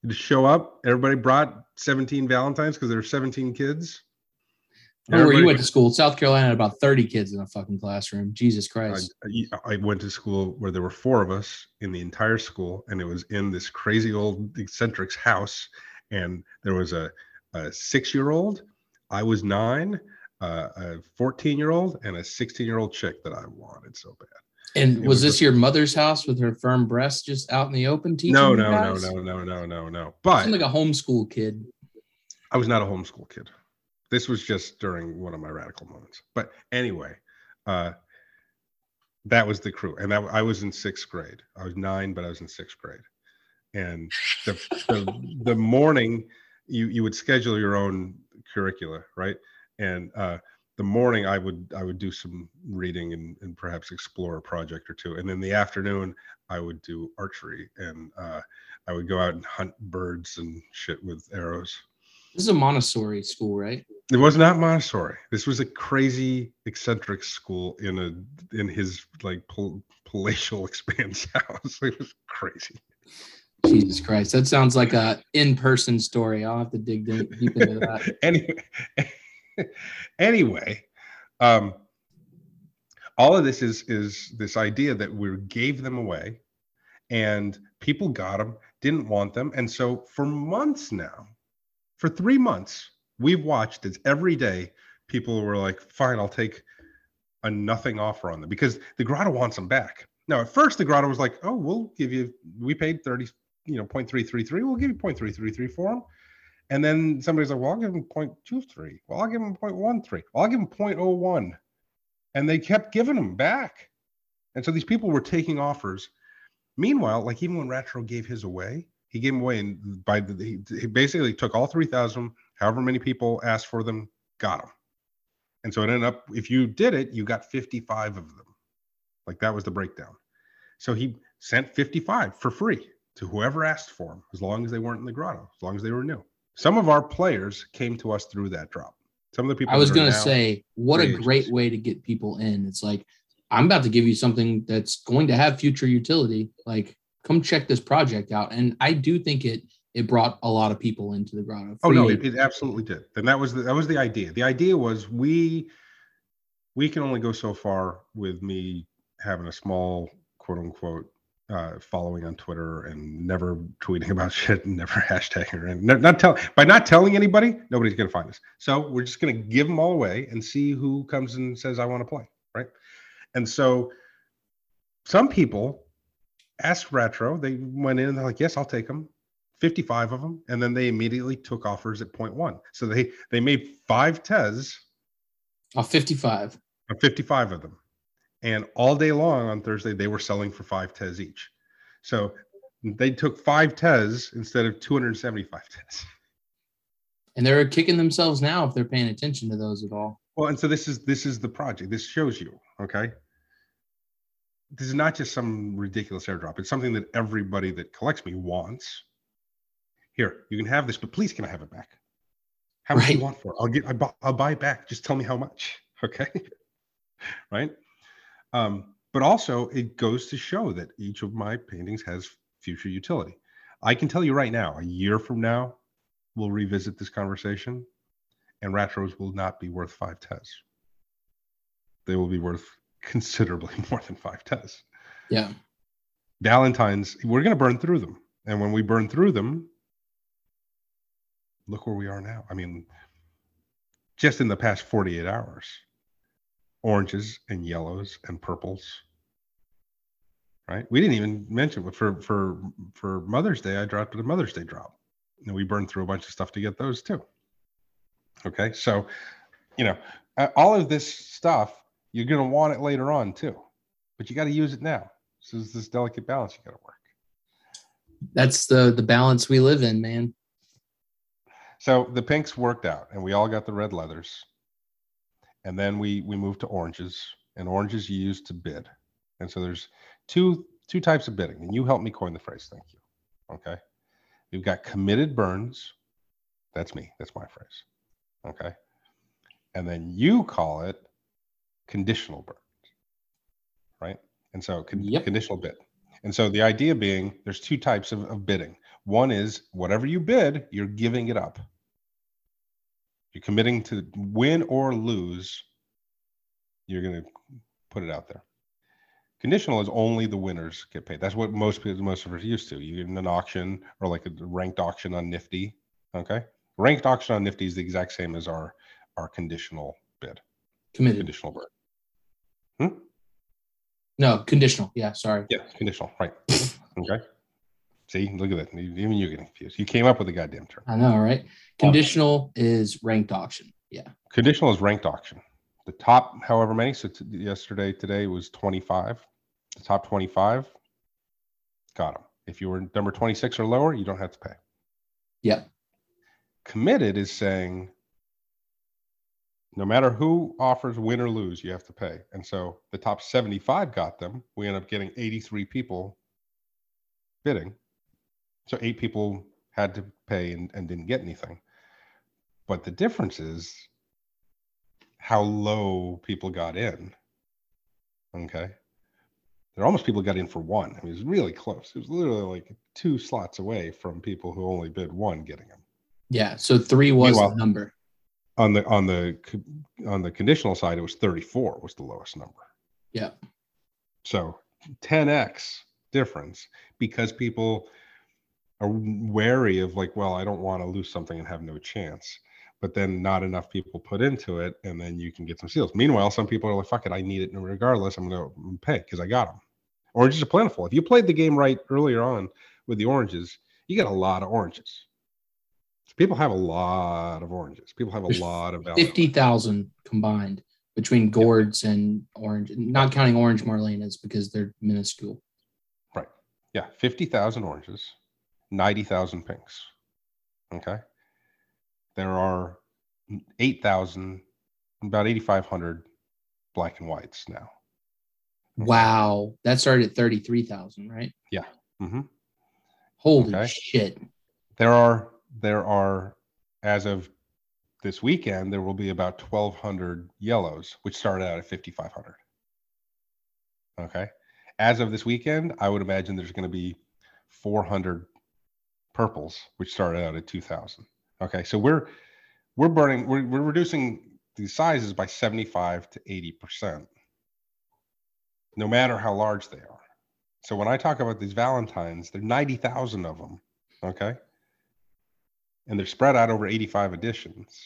You show up, everybody brought 17 Valentines because there were 17 kids. Where you Everybody- went to school, South Carolina, had about 30 kids in a fucking classroom. Jesus Christ. I, I went to school where there were four of us in the entire school, and it was in this crazy old eccentric's house. And there was a, a six year old, I was nine, uh, a 14 year old, and a 16 year old chick that I wanted so bad. and was was this your mother's house with her firm breasts just out in the open teaching? No, no, no, no, no, no, no, no. But seem like a homeschool kid. I was not a homeschool kid. This was just during one of my radical moments. But anyway, uh, that was the crew, and that, I was in sixth grade. I was nine, but I was in sixth grade. And the the, the morning you you would schedule your own curricula, right? And uh, the morning I would I would do some reading and, and perhaps explore a project or two, and then the afternoon I would do archery and uh, I would go out and hunt birds and shit with arrows. This is a Montessori school, right? It was not Montessori. This was a crazy eccentric school in a in his like pal- palatial expanse house. It was crazy. Jesus Christ. That sounds like a in-person story. I'll have to dig deep deep into that. anyway, anyway, um, all of this is is this idea that we gave them away, and people got them, didn't want them, and so for months now, for three months, we've watched as every day people were like, "Fine, I'll take a nothing offer on them," because the grotto wants them back. Now, at first, the grotto was like, "Oh, we'll give you. We paid thirty, you know, point three three three. We'll give you point three three three for them." And then somebody's like, well, I'll give him 0.23. Well, I'll give him 0.13. Well, I'll give him 0.01. And they kept giving them back. And so these people were taking offers. Meanwhile, like even when Ratro gave his away, he gave them away and by the he, he basically took all 3,000, however many people asked for them, got them. And so it ended up, if you did it, you got 55 of them. Like that was the breakdown. So he sent 55 for free to whoever asked for them, as long as they weren't in the grotto, as long as they were new. Some of our players came to us through that drop. Some of the people I was going to say, what a free great agents. way to get people in. It's like, I'm about to give you something that's going to have future utility. Like, come check this project out. And I do think it it brought a lot of people into the grotto. Oh no, it, it absolutely did, and that was the, that was the idea. The idea was we we can only go so far with me having a small quote unquote uh, following on Twitter and never tweeting about shit and never hashtagging and not, not tell by not telling anybody, nobody's gonna find us. So we're just gonna give them all away and see who comes and says I want to play, right? And so some people asked Retro, they went in and they're like, yes, I'll take them. 55 of them and then they immediately took offers at point one so they they made five tez Oh, 55. of 55 of them and all day long on thursday they were selling for five tez each so they took five tez instead of 275 tez And they're kicking themselves now if they're paying attention to those at all. well and so this is this is the project this shows you okay this is not just some ridiculous airdrop. It's something that everybody that collects me wants. Here, you can have this, but please can I have it back? How much do you want for it? I'll get. I bu- I'll buy it back. Just tell me how much. Okay. right. Um, but also, it goes to show that each of my paintings has future utility. I can tell you right now, a year from now, we'll revisit this conversation, and Ratros will not be worth five tez. They will be worth considerably more than five tez. Yeah. Valentine's, we're going to burn through them. And when we burn through them, look where we are now. I mean, just in the past 48 hours, oranges and yellows and purples. Right? We didn't even mention but for for for Mother's Day, I dropped a Mother's Day drop. And we burned through a bunch of stuff to get those too. Okay. So, you know, all of this stuff, you're going to want it later on too, but you got to use it now. So there's this delicate balance you got to work. That's the the balance we live in, man. So the pinks worked out, and we all got the red leathers, and then we we moved to oranges, and oranges you use to bid, and so there's two two types of bidding, and you helped me coin the phrase. Thank you. Okay, we've got committed burns. That's me. That's my phrase. Okay, and then you call it conditional burns, right? And so con- Yep. conditional bid. And so the idea being there's two types of, of bidding. One is whatever you bid, you're giving it up. You're committing to win or lose. You're going to put it out there. Conditional is only the winners get paid. That's what most people, most of us are used to. You get in an auction or like a ranked auction on Nifty. Okay, ranked auction on Nifty is the exact same as our our conditional bid, Committed. conditional bid. Hmm? No, conditional. Yeah, sorry. Yeah, conditional, right? Okay. See, look at that. Even you're getting confused. You came up with a goddamn term. I know, right? Conditional is ranked auction. Yeah. Conditional is ranked auction. The top, however many, so t- yesterday, today was 25. The top 25 got them. If you were number 26 or lower, you don't have to pay. Yep. Committed is saying no matter who offers win or lose, you have to pay. And so the top 75 got them. We end up getting 83 people bidding. So eight people had to pay and, and didn't get anything. But the difference is how low people got in. Okay. There almost people got in for one. I mean, it was really close. It was literally like two slots away from people who only bid one getting them. Yeah. So three was Meanwhile- the number. On the on the on the conditional side, it was 34 was the lowest number. Yeah. So 10x difference because people are wary of like, well, I don't want to lose something and have no chance. But then not enough people put into it, and then you can get some seals. Meanwhile, some people are like, fuck it, I need it And regardless. I'm gonna pay because I got them. Oranges are plentiful. If you played the game right earlier on with the oranges, you get a lot of oranges. People have a lot of oranges. People have a There's lot of value. Fifty thousand combined between gourds and orange, not counting orange Marlenas because they're minuscule. Right. Yeah, 50,000 oranges, 90,000 pinks. Okay. There are 8,000, about 8,500 black and whites now. Wow, that started at thirty-three thousand, right? Yeah. Mm hmm Holy Okay. shit! There are, there are, as of this weekend, there will be about 1,200 yellows, which started out at 5,500. Okay. As of this weekend, I would imagine there's going to be 400 purples, which started out at 2,000. Okay. So we're, we're burning, we're, we're reducing the sizes by 75 to 80%, no matter how large they are. So when I talk about these Valentines, there are 90,000 of them. Okay. And they're spread out over 85 editions.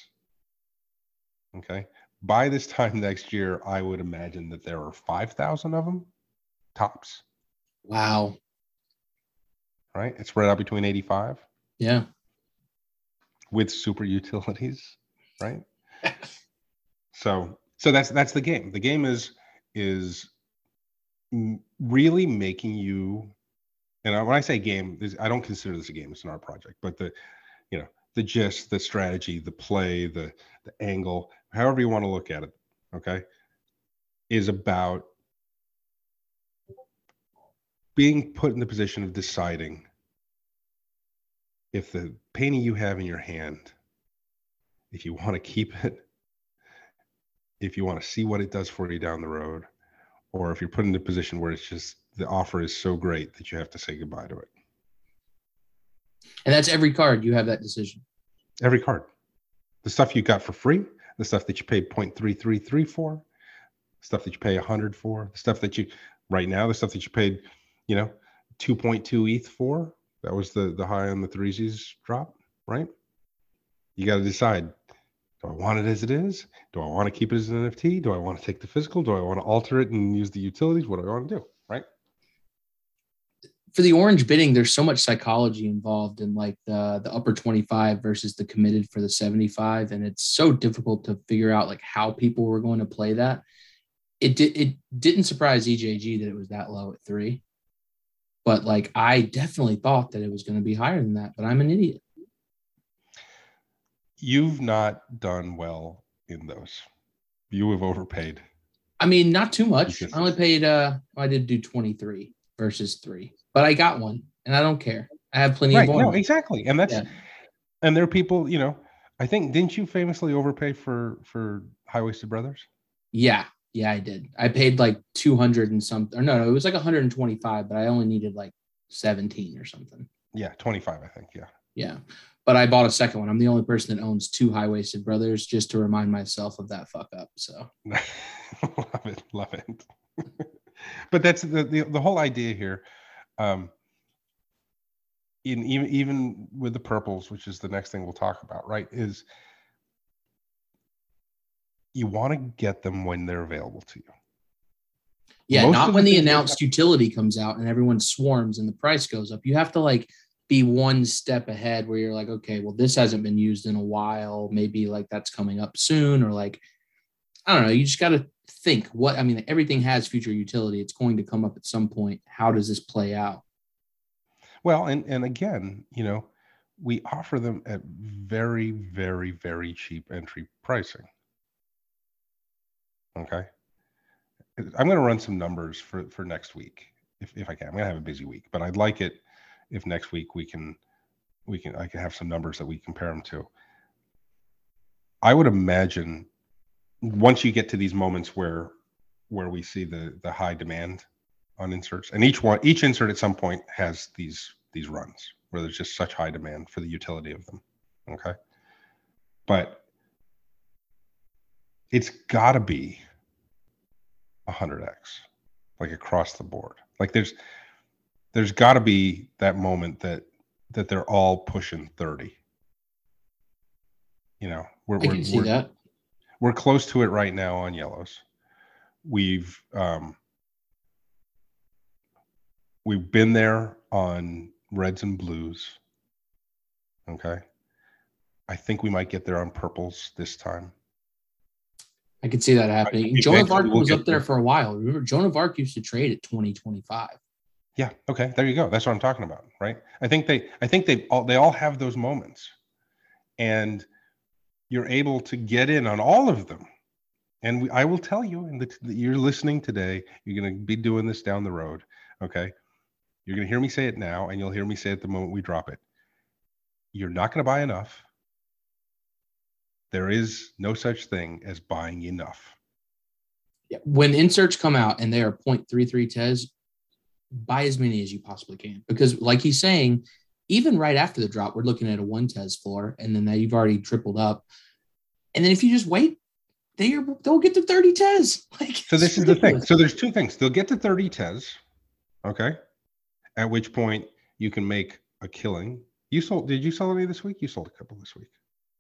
Okay. By this time next year, I would imagine that there are 5,000 of them tops, Wow. Right? It's spread out between 85 Yeah. with super utilities, right? so, so that's, that's the game. The game is, is really making you, and I- when I say game, I don't consider this a game. It's an art project, but the, you know, the gist, the strategy, the play, the, the angle, however you want to look at it, okay, is about being put in the position of deciding if the painting you have in your hand, if you want to keep it, if you want to see what it does for you down the road, or if you're put in a position where it's just the offer is so great that you have to say goodbye to it. And that's every card. You have that decision. Every card. The stuff you got for free, the stuff that you paid 0.333 for, stuff that you pay 100 for, the stuff that you, right now, the stuff that you paid, you know, 2.2 ETH for. That was the, the high on the threesies drop, right? You got to decide do I want it as it is? Do I want to keep it as an NFT? Do I want to take the physical? Do I want to alter it and use the utilities? What do I want to do? Right. For the orange bidding, there's so much psychology involved in like the the upper 25 versus the committed for the 75. And it's so difficult to figure out like how people were going to play that. It did it didn't surprise EJG that it was that low at three. But like I definitely thought that it was going to be higher than that, but I'm an idiot you've not done well in those. You have overpaid. I mean, not too much. I only paid uh I did do 23 versus 3. But I got one and I don't care. I have plenty right, of No, exactly. And that's yeah. and there are people, you know, I think didn't you famously overpay for for high-waisted brothers? Yeah. Yeah, I did. I paid like 200 and something. Or no, no, it was like 125, but I only needed like 17 or something. Yeah, 25, I think. Yeah. Yeah but I bought a second one. I'm the only person that owns two high waisted brothers just to remind myself of that fuck up. So love it, love it. but that's the, the, the whole idea here. Um, in even even with the purples, which is the next thing we'll talk about, right? Is you want to get them when they're available to you. Yeah, Most not when the announced utility comes out and everyone swarms and the price goes up. You have to like be one step ahead where you're like, okay, well, this hasn't been used in a while. Maybe like that's coming up soon, or like, I don't know. You just got to think what I mean, everything has future utility. It's going to come up at some point. How does this play out? Well, and and again, you know, we offer them at very, very, very cheap entry pricing. Okay. I'm going to run some numbers for for next week if, if I can. I'm going to have a busy week, but I'd like it if next week we can we can I can have some numbers that we compare them to. I would imagine once you get to these moments where where we see the the high demand on inserts and each one each insert at some point has these these runs where there's just such high demand for the utility of them okay but it's got to be 100x like across the board. Like there's there's got to be that moment that that they're all pushing 30 you know we're, we're, see we're, that. we're close to it right now on yellows. We've um we've been there on reds and blues okay? I think we might get there on purples this time i could see that happening joan of arc we'll was up there, there for a while remember joan of arc used to trade at 2025 yeah. Okay. There you go. That's what I'm talking about, right? I think they, I think they all, they all have those moments, and you're able to get in on all of them. And we, I will tell you, and you're listening today, you're going to be doing this down the road. Okay. You're going to hear me say it now, and you'll hear me say it the moment we drop it. You're not going to buy enough. There is no such thing as buying enough. Yeah. When inserts come out and they are 0.33 tez, buy as many as you possibly can. Because like he's saying even right after the drop we're looking at a one tez floor and then that you've already tripled up. And then if you just wait they are, they'll get to 30 tez like so this is the thing. so there's two things. They'll get to 30 tez okay? At which point you can make a killing. You sold did you sell any this week? You sold a couple this week.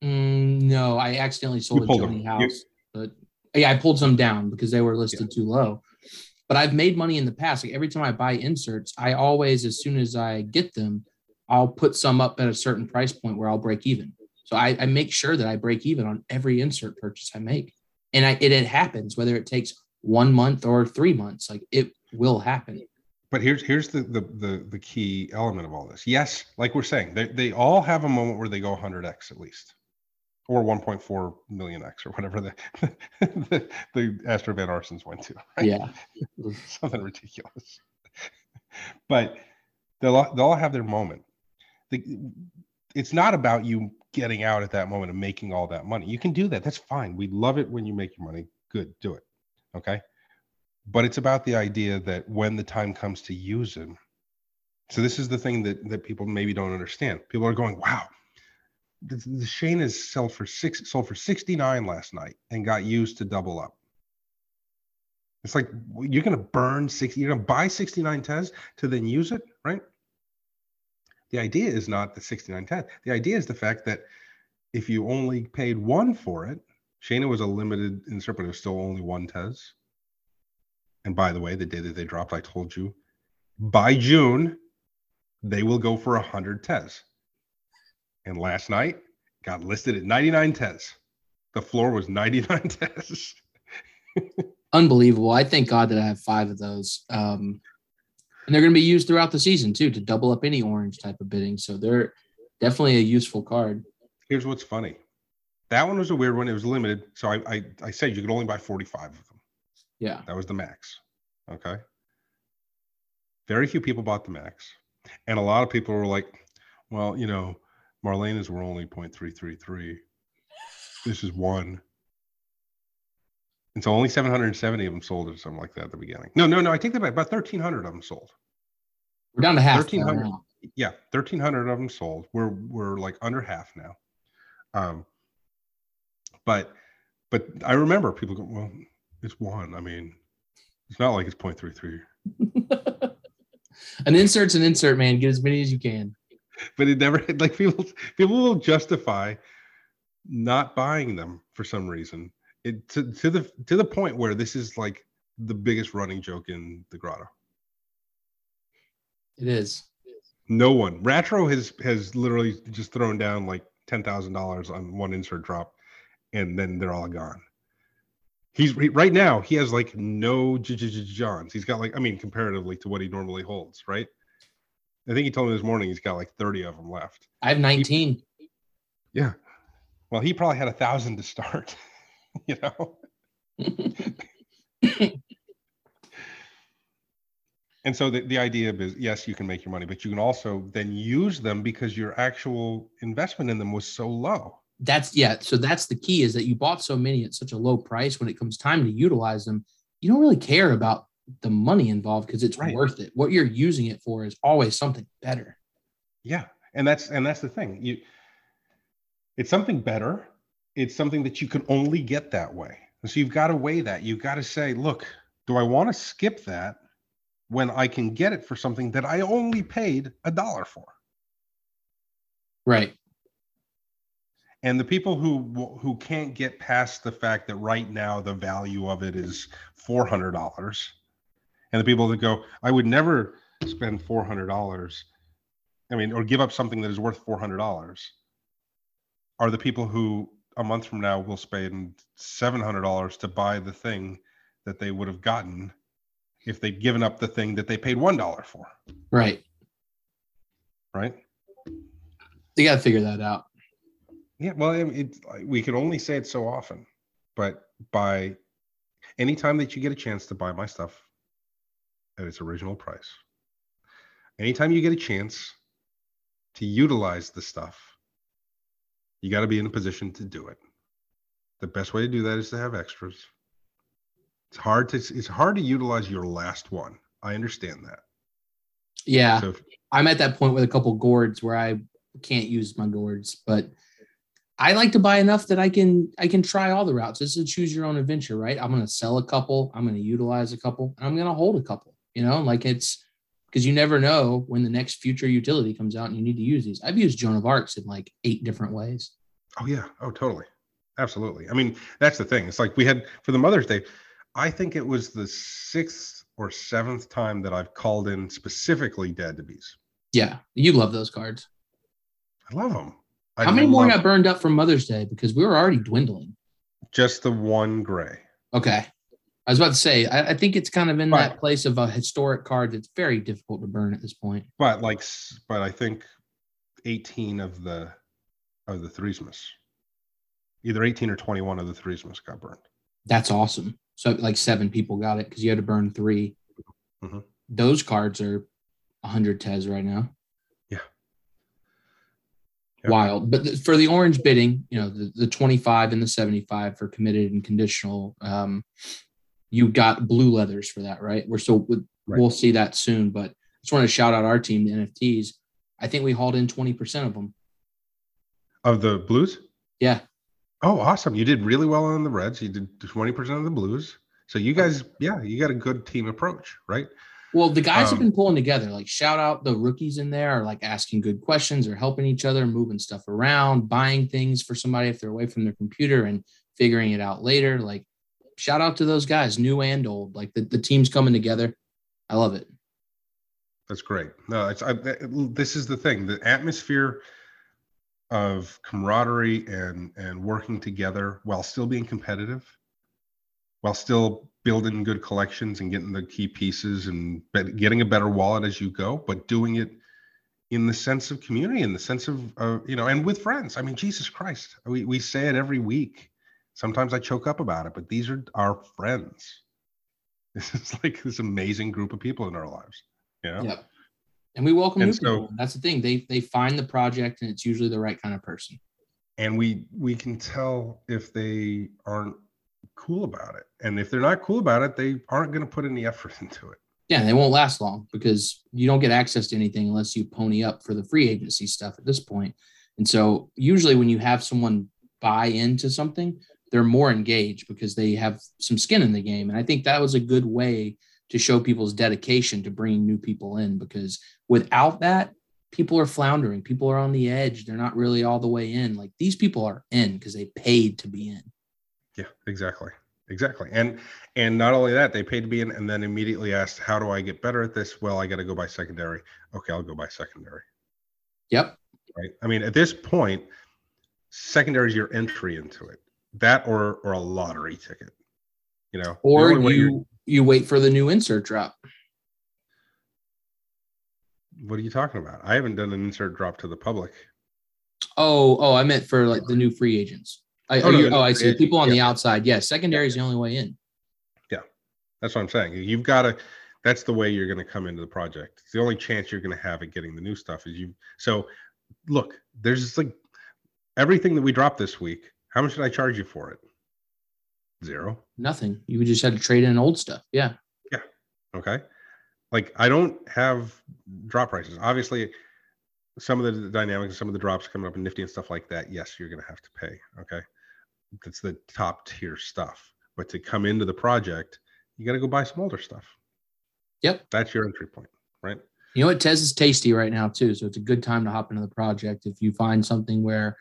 Mm, no i accidentally sold you a Joni house but yeah i pulled some down because they were listed yeah. too low but I've made money in the past. Like every time I buy inserts, I always, as soon as I get them, I'll put some up at a certain price point where I'll break even. So I, I make sure that I break even on every insert purchase I make. And I, it, it happens, whether it takes one month or three months, like it will happen. But here's here's the the the, the key element of all this. Yes, like we're saying, they, they all have a moment where they go 100x at least or 1.4 million X or whatever the the, the Astro Van Arsens went to. Right? Yeah, something ridiculous. but they'll all- they'll all have their moment. The, it's not about you getting out at that moment and making all that money. You can do that. That's fine. We love it when you make your money. Good, do it. Okay. But it's about the idea that when the time comes to use it. So this is the thing that that people maybe don't understand. People are going, "Wow, the, the Shane sold for six sold for 69 last night and got used to double up." It's like you're going to burn 60 you're going to buy 69 tez to then use it, right? The idea is not the 69 tez. The idea is the fact that if you only paid one for it, Shayna was a limited insert, but it was still only one tez. And by the way, the day that they dropped, I told you by June, they will go for 100 tez. And last night got listed at 99 tez. The floor was 99 tez. Unbelievable. I thank God that I have five of those. Um, and they're going to be used throughout the season too to double up any orange type of bidding. So they're definitely a useful card. Here's what's funny. That one was a weird one. It was limited. So I, I, I said you could only buy 45 of them. Yeah. That was the max. Okay. Very few people bought the max. And a lot of people were like, well, you know, Marlena's were only 0.333. This is one. And so only 770 of them sold or something like that at the beginning. No, no, no. I take that back. About 1,300 of them sold. We're down to half. 1300. now. Yeah, 1,300 of them sold. We're we're like under half now. Um, but but I remember people go, well, it's one. I mean, it's not like it's 0.33. an insert's an insert, man. Get as many as you can. But it never like people people will justify not buying them for some reason. It to, to the to the point where this is like the biggest running joke in the grotto. It is. no one. Ratro has has literally just thrown down like ten thousand dollars on one insert drop and then they're all gone. He's right now he has like no johns. He's got like i mean comparatively to what he normally holds right i think he told me this morning he's got like 30 of them left I have 19. Yeah. Well, he probably had a thousand to start, you know? And so the, the idea is yes, you can make your money, but you can also then use them because your actual investment in them was so low. that's yeah. So that's the key is that you bought so many at such a low price. When it comes time to utilize them, you don't really care about the money involved because it's Right. worth it. What you're using it for is always something better. Yeah. And that's and that's the thing. You it's something better. It's something that you can only get that way. And so you've got to weigh that. You've got to say, look, do I want to skip that when I can get it for something that I only paid a dollar for? Right. and the people who who can't get past the fact that right now the value of it is four hundred dollars, and the people that go, I would never spend four hundred dollars, I mean, or give up something that is worth four hundred dollars, are the people who a month from now will spend seven hundred dollars to buy the thing that they would have gotten if they'd given up the thing that they paid one dollar for, Right. right? You got to figure that out. Yeah, well, I mean, it, we can only say it so often, but by anytime that you get a chance to buy my stuff at its original price, anytime you get a chance to utilize the stuff, you got to be in a position to do it. The best way to do that is to have extras. It's hard to it's hard to utilize your last one. I understand that. Yeah. So if- I'm at that point with a couple gourds where I can't use my gourds, but I like to buy enough that I can I can try all the routes. This is a choose your own adventure, right? I'm gonna sell a couple, I'm gonna utilize a couple, and I'm gonna hold a couple. You know, like it's because you never know when the next future utility comes out and you need to use these. I've used Joan of Arcs in like eight different ways. Oh yeah. Oh, totally. Absolutely. I mean, that's the thing. It's like we had for the Mother's Day. I think it was the sixth or seventh time that I've called in specifically Dad to Bees. Yeah, you love those cards. I love them. I How many more got burned up from Mother's Day? Because we were already dwindling. Just the one gray. Okay. I was about to say, I, I think it's kind of in But- that place of a historic card that's very difficult to burn at this point. But like, but I think 18 of the of the Threesmas, either 18 or 21 of the Threesmas got burned. That's awesome. So like seven people got it because you had to burn 3 Mhm. Those cards are 100 tez right now. Yeah. Yep. Wild. But th- for the orange bidding, you know, the, the 25 and the 75 for committed and conditional, um, you got blue leathers for that, right? We're still, Right. we'll see that soon. But I just want to shout out our team, the NFTs. I think we hauled in 20% of them. Of the blues? Yeah. Oh, awesome. You did really well on the Reds. You did 20% of the blues. So you guys, yeah, you got a good team approach, right? Well, the guys have Um, been pulling together. Like, shout out the rookies in there are like asking good questions or helping each other, moving stuff around, buying things for somebody if they're away from their computer and figuring it out later. Like, shout out to those guys, new and old. Like, the, the team's coming together. I love it. That's great. No, it's I, this is the thing. The atmosphere of camaraderie and and working together while still being competitive, while still building good collections and getting the key pieces and getting a better wallet as you go, but doing it in the sense of community, in the sense of uh, you know, and with friends. I mean, Jesus Christ, we we say it every week. Sometimes I choke up about it, but these are our friends. This is like this amazing group of people in our lives. You know? Yep. And we welcome And new so- people. That's the thing. They they find the project and it's usually the right kind of person. and we we can tell if they aren't cool about it and if they're not cool about it they aren't going to put any effort into it Yeah, they won't last long because you don't get access to anything unless you pony up for the free agency stuff at this point. And so usually when you have someone buy into something, they're more engaged because they have some skin in the game. And I think that was a good way to show people's dedication to bringing new people in because without that, people are floundering. People are on the edge. They're not really all the way in. Like these people are in because they paid to be in. yeah exactly exactly and and not only that they paid to be in and then immediately asked how do i get better at this well i got to go by secondary okay i'll go by secondary Yep. right i mean at this point secondary is your entry into it that or or a lottery ticket you know Or you you wait for the new insert drop. what are you talking about i haven't done an insert drop to the public Oh, oh, I meant for like the new free agents. I, Oh, no, you, the oh, I see. agent, People on the outside. Yeah, secondary is the only way in. Yeah, that's what I'm saying. You've got to. That's the way you're going to come into the project. It's the only chance you're going to have at getting the new stuff is you. So, look, there's like everything that we dropped this week. How much did I charge you for it? Zero. Nothing. You just had to trade in old stuff. Yeah. Yeah. Okay. Like I don't have drop prices. Obviously, some of the dynamics, some of the drops coming up in Nifty and stuff like that. Yes, you're going to have to pay. Okay. That's the top tier stuff. But to come into the project, you got to go buy some older stuff. Yep. That's your entry point, right? You know what? Tez is tasty right now too, so it's a good time to hop into the project if you find something where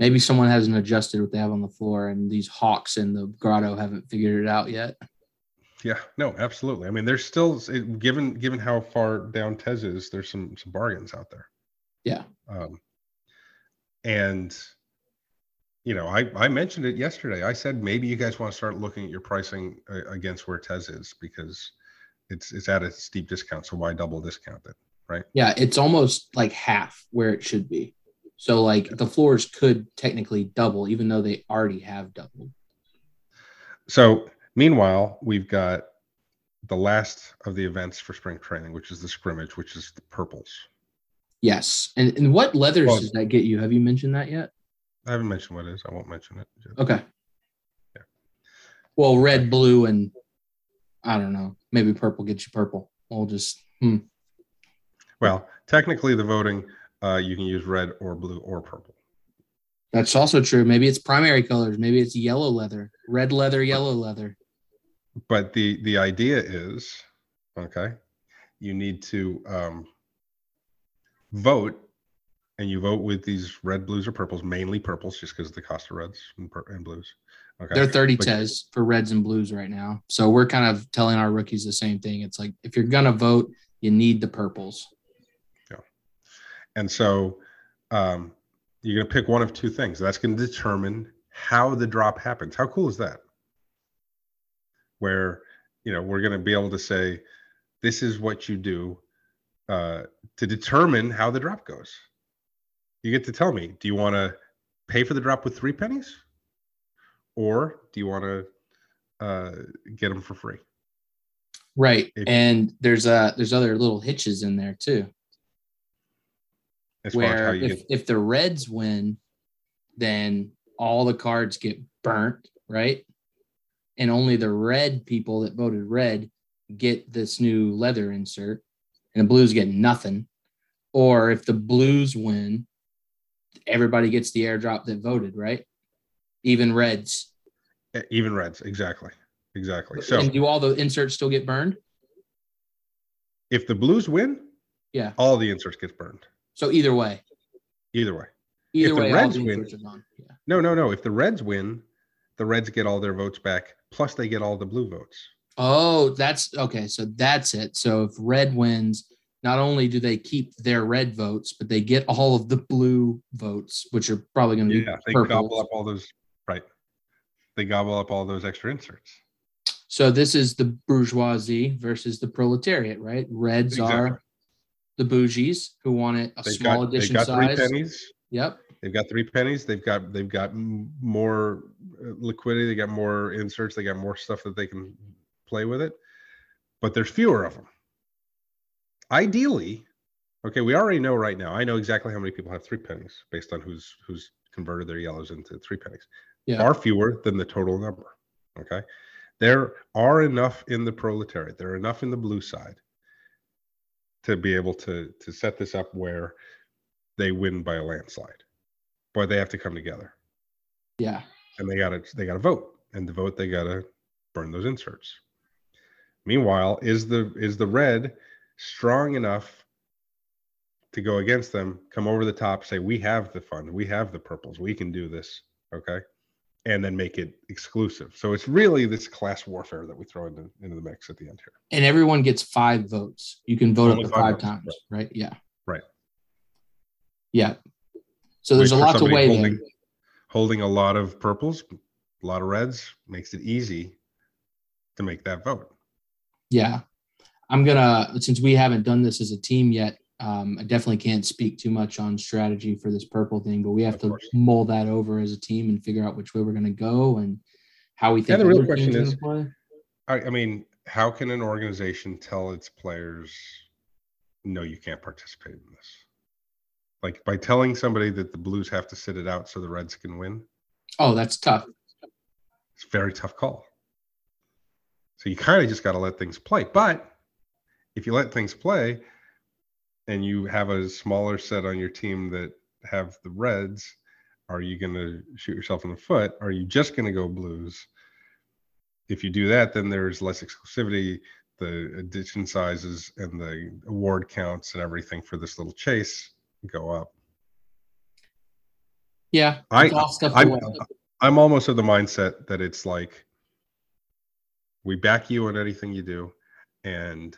maybe someone hasn't adjusted what they have on the floor, and these hawks in the grotto haven't figured it out yet. Yeah, no, absolutely. I mean, there's still given given how far down Tez is, there's some some bargains out there. Yeah. Um, and you know, I I mentioned it yesterday. I said maybe you guys want to start looking at your pricing uh, against where Tez is because it's it's at a steep discount. So why double discount it? Right. Yeah, it's almost like half where it should be. So like the floors could technically double, even though they already have doubled. So meanwhile, we've got the last of the events for spring training, which is the scrimmage, which is the purples. Yes. And and what leathers Well- does that get you? Have you mentioned that yet? I haven't mentioned what it is. I won't mention it. Okay. Yeah. Well, red, blue, and I don't know. Maybe purple gets you purple. We'll just hmm. Well, technically, the voting uh, you can use red or blue or purple. That's also true. Maybe it's primary colors. Maybe it's yellow leather, red leather, yellow leather. But the the idea is, okay, you need to um, vote, and you vote with these red, blues, or purples. Mainly purples, just because of the cost of reds and, pur- and blues. Okay. They're 30 But- tez for reds and blues right now. So we're kind of telling our rookies the same thing. It's like if you're gonna vote, you need the purples. And so um, you're going to pick one of two things. That's going to determine how the drop happens. How cool is that? Where, you know, we're going to be able to say, this is what you do uh, to determine how the drop goes. You get to tell me, do you want to pay for the drop with three pennies? Or do you want to uh, get them for free? Right. If- and there's uh there's other little hitches in there too. As far as how Where you if, get, if the Reds win, then all the cards get burnt, right? And only the red people that voted red get this new leather insert, and the blues get nothing. Or if the blues win, everybody gets the airdrop that voted, right? Even reds. even reds, exactly, exactly. So and do all the inserts still get burned? if the Blues win, Yeah. all the inserts get burned. So either way, Either way. either the way, Reds win- inserts are gone. Yeah. No, no, no. If the Reds win, the Reds get all their votes back, plus they get all the blue votes. Oh, that's okay. So that's it. So if red wins, not only do they keep their red votes, but they get all of the blue votes, which are probably going to Yeah, be they purple. gobble up all those. Right. They gobble up all those extra inserts. So this is the bourgeoisie versus the proletariat, right? Reds Exactly. are the bougies who want it a They've small got, they've edition got three size. pennies. Yep. They've got three pennies. They've got they've got more uh, liquidity. They got more inserts. They got more stuff that they can play with it. But there's fewer of them. Ideally, okay, we already know right now. I know exactly how many people have three pennies based on who's who's converted their yellows into three pennies. Yeah. Far fewer than the total number. Okay. There are enough in the proletariat. There are enough in the blue side to be able to to set this up where they win by a landslide. But they have to come together Yeah. and they gotta they gotta vote. And to vote, they gotta burn those inserts. Meanwhile, is the is the red strong enough to go against them, come over the top, say, we have the fund, we have the purples, we can do this. Okay. And then make it exclusive. So it's really this class warfare that we throw into, into the mix at the end here. And everyone gets five votes. You can vote Only up to five votes, times, right? Yeah. Right. Yeah. So there's Wait a lot to weigh holding, there. holding a lot of purples, a lot of reds makes it easy to make that vote. Yeah. I'm gonna since we haven't done this as a team yet, um, I definitely can't speak too much on strategy for this purple thing, but we have to mull that over as a team and figure out which way we're gonna go and how we think the real question is- are gonna play. I, I mean, how can an organization tell its players, no, you can't participate in this? Like by telling somebody that the Blues have to sit it out so the Reds can win, Oh, that's tough. it's a very tough call. So you kind of just got to let things play. But if you let things play and you have a smaller set on your team that have the Reds, are you going to shoot yourself in the foot? Are you just going to go Blues? If you do that, then there's less exclusivity. The edition sizes and the award counts and everything for this little chase go up. Yeah. I- it's all stuff to I'm. I'm almost of the mindset that it's like we back you on anything you do, and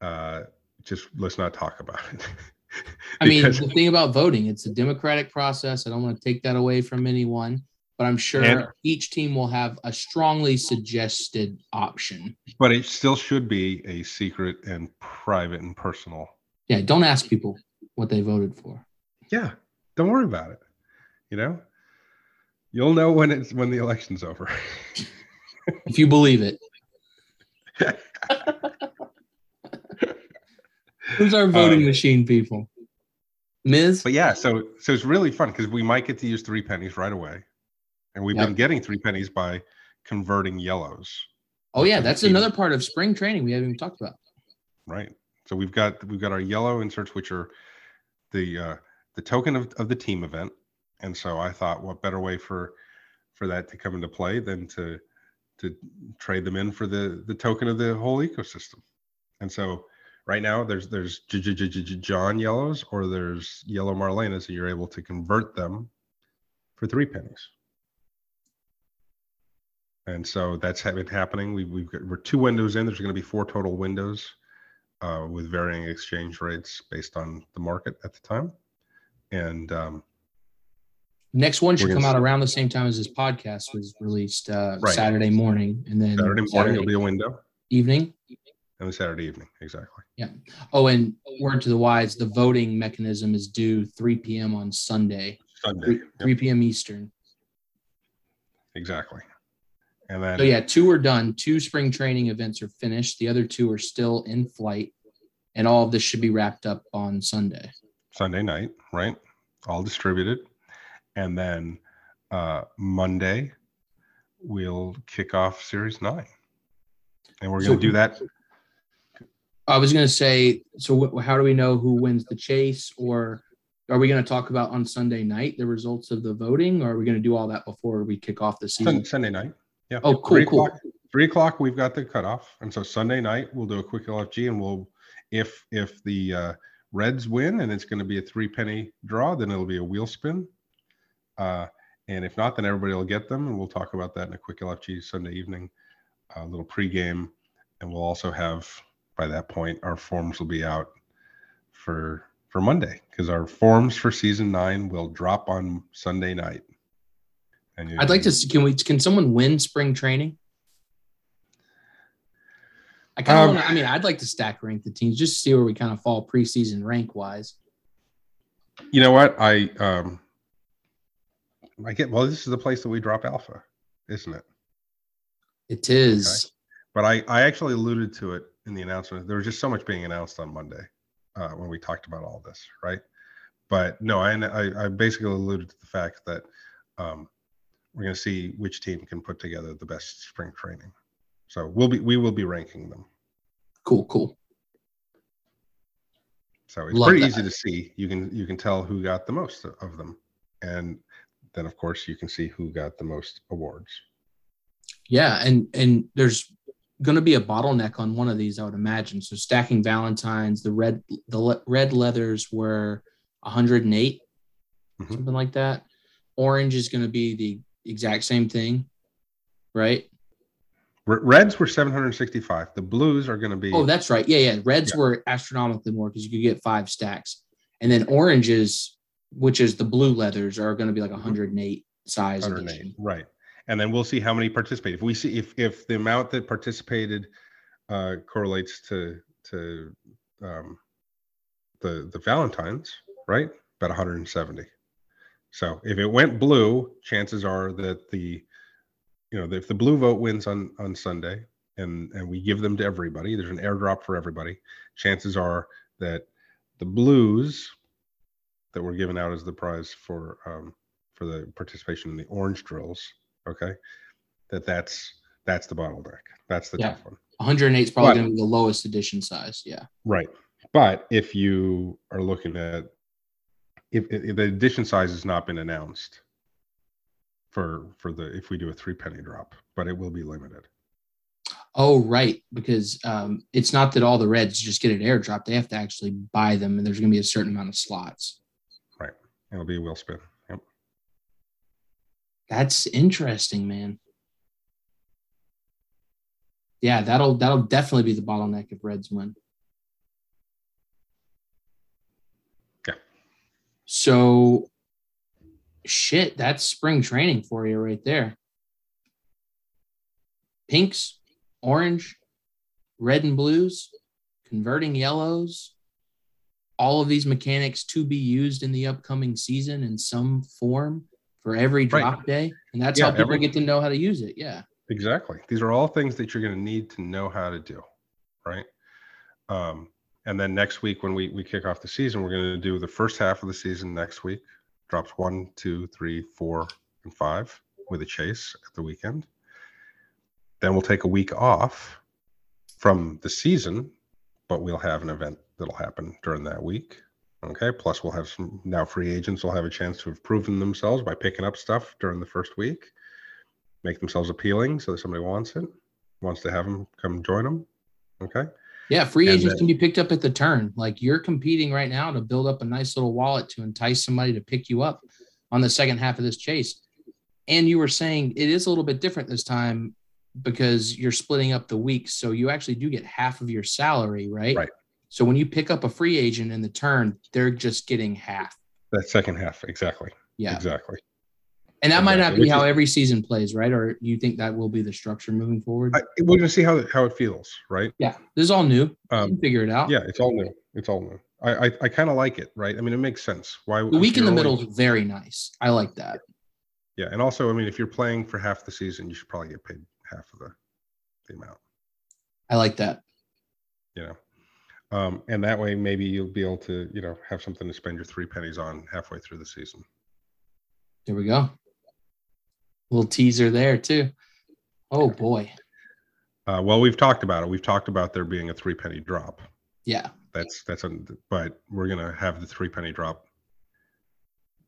uh, just let's not talk about it. I mean, the thing about voting, it's a democratic process. I don't want to take that away from anyone, but I'm sure And- each team will have a strongly suggested option. but it still should be a secret and private and personal. Yeah, don't ask people what they voted for. Yeah, don't worry about it. You know, you'll know when it's when the election's over. If you believe it. Who's our voting Um, machine people? Ms. But yeah, so so it's really fun because we might get to use three pennies right away, and we've Yep. been getting three pennies by converting yellows. Oh yeah, that's another part of spring training we haven't even talked about. Right. So we've got we've got our yellow inserts, which are the uh, the token of, of the team event. And so I thought, what better way for for that to come into play than to to trade them in for the the token of the whole ecosystem. And so right now there's there's John yellows or there's yellow Marlenas, and you're able to convert them for three pennies. And so that's ha- been happening. We, we've got, we're two windows in. There's going to be four total windows uh, with varying exchange rates based on the market at the time. And um, Next one should come out around the same time as this podcast was released uh, Right. Saturday morning, and then Saturday morning will be a window, evening. And the Saturday evening, exactly. Yeah. Oh, and word to the wise, the voting mechanism is due 3 p.m. on Sunday, Sunday, 3, Yep, 3 p.m. Eastern. exactly. And then So yeah, two are done. Two spring training events are finished. The other two are still in flight, and all of this should be wrapped up on Sunday. Sunday night, right? All distributed. And then uh, Monday, we'll kick off Series 9. And we're going to So- do that. I was going to say, so wh- how do we know who wins the chase, or are we going to talk about on Sunday night the results of the voting, or are we going to do all that before we kick off the season? Sunday night. Yeah. Oh, cool, Three cool. o'clock- Three o'clock, we've got the cutoff. And so Sunday night, we'll do a quick LFG and we'll, if, if the uh, Reds win and it's going to be a three penny draw, then it'll be a wheel spin. Uh, and if not, then everybody will get them and we'll talk about that in a quick LFG Sunday evening, a little pregame. And we'll also have, by that point, our forms will be out for, for Monday because our forms for season nine will drop on Sunday night. And I'd like to. see- Can we? Can someone win spring training? I kind of Um. I mean, I'd like to stack rank the teams just to see where we kind of fall preseason rank wise. You know what? I um I get well, this is the place that we drop alpha, isn't it? It is. But I I actually alluded to it in the announcement. There was just so much being announced on Monday uh, when we talked about all this, right? But no, I I, I basically alluded to the fact that um, we're going to see which team can put together the best spring training. So we'll be we will be ranking them. Cool. Cool. So it's Love pretty that. easy to see. You can you can tell who got the most of them, and then of course you can see who got the most awards. Yeah, and and there's going to be a bottleneck on one of these, I would imagine. So stacking Valentines, the red the le- red leathers were 108, Mhm. something like that. Orange is going to be the exact same thing, right? Reds were 765. The Blues are going to be Oh, that's right. Yeah, yeah. Reds Yeah. were astronomically more because you could get five stacks, and then oranges, which is the blue leathers, are going to be like 108 size 108. edition. Right. And then we'll see how many participate. If we see if if the amount that participated uh, correlates to to um, the the Valentines, right? About 170. So if it went blue, chances are that the you know if the blue vote wins on on Sunday and and we give them to everybody, there's an airdrop for everybody. Chances are that the blues that were given out as the prize for um, for the participation in the orange drills okay that that's that's the bottleneck that's the Yeah. tough one 108 is probably going to be the lowest edition size. Yeah. right but if you are looking at if, if the edition size has not been announced for for the if we do a three penny drop but it will be limited Oh, right. Because um, it's not that all the Reds just get an airdrop; they have to actually buy them, and there's going to be a certain amount of slots. Right. It'll be a wheel spin. That's interesting, man. Yeah, that'll that'll definitely be the bottleneck if Reds win. Yeah. So, shit, that's spring training for you right there. Pinks, orange, red and blues, converting yellows, all of these mechanics to be used in the upcoming season in some form for every Right. drop day. And that's Yeah, how people every- get to know how to use it. Yeah. Exactly. These are all things that you're going to need to know how to do, right? Um, and then next week, when we, we kick off the season, we're going to do the first half of the season next week. Drops one, two, three, four, and five with a chase at the weekend. Then we'll take a week off from the season, but we'll have an event that'll happen during that week. Okay. Plus, we'll have some now free agents will have a chance to have proven themselves by picking up stuff during the first week make themselves appealing so that somebody wants it, wants to have them come join them. Okay. Yeah, free And agents then- can be picked up at the turn. Like you're competing right now to build up a nice little wallet to entice somebody to pick you up on the second half of this chase. And you were saying it is a little bit different this time because you're splitting up the weeks. So you actually do get half of your salary, right? Right. So when you pick up a free agent in the turn, they're just getting half. That second half. Exactly. Yeah. Exactly. And that might not be how every season plays, right? Or you think that will be the structure moving forward? I, we're to see how, it- how it feels. Right. yeah. This is all new. Um, figure it out. yeah. It's all new. It's all new. I, I, I kind of like it. Right. I mean, it makes sense. Why The week in the middle is very nice. I like that. Yeah. And also, I mean, if you're playing for half the season, you should probably get paid half of the, the amount. I like that. You know, um, and that way maybe you'll be able to you know have something to spend your three pennies on halfway through the season. There we go. Little teaser there too. Oh boy. Uh, well, we've talked about it. We've talked about there being a three penny drop. Yeah. That's that's a, but we're gonna have the three penny drop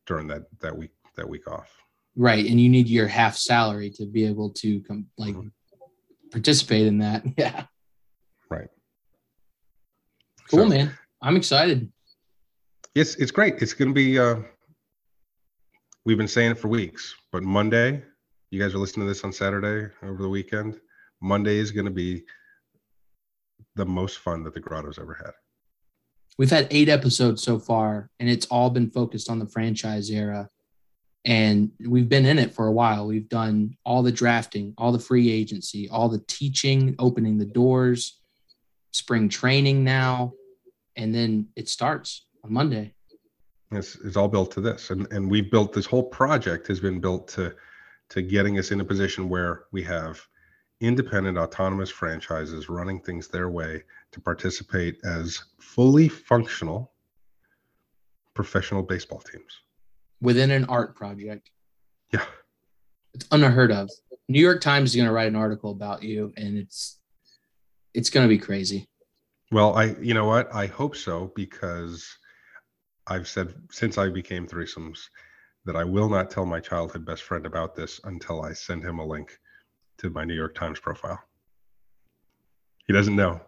during that that week that week off. Right, and you need your half salary to be able to come like Mhm. participate in that. Yeah. Right. Cool, So, man. I'm excited. It's it's great. It's gonna be. Uh, we've been saying it for weeks, but Monday, you guys are listening to this on Saturday over the weekend. Monday is gonna be the most fun that the Grotto's ever had. We've had eight episodes so far, and it's all been focused on the franchise era. And we've been in it for a while. We've done all the drafting, all the free agency, all the teaching, opening the doors, spring training now. And then it starts on Monday. It's, it's all built to this, and and we've built this whole project has been built to to getting us in a position where we have independent autonomous franchises running things their way to participate as fully functional professional baseball teams. within an art project. Yeah. It's unheard of. New York Times is going to write an article about you, and it's it's going to be crazy. Well, I you know what? I hope so because I've said since I became threesomes that I will not tell my childhood best friend about this until I send him a link to my New York Times profile. He doesn't know.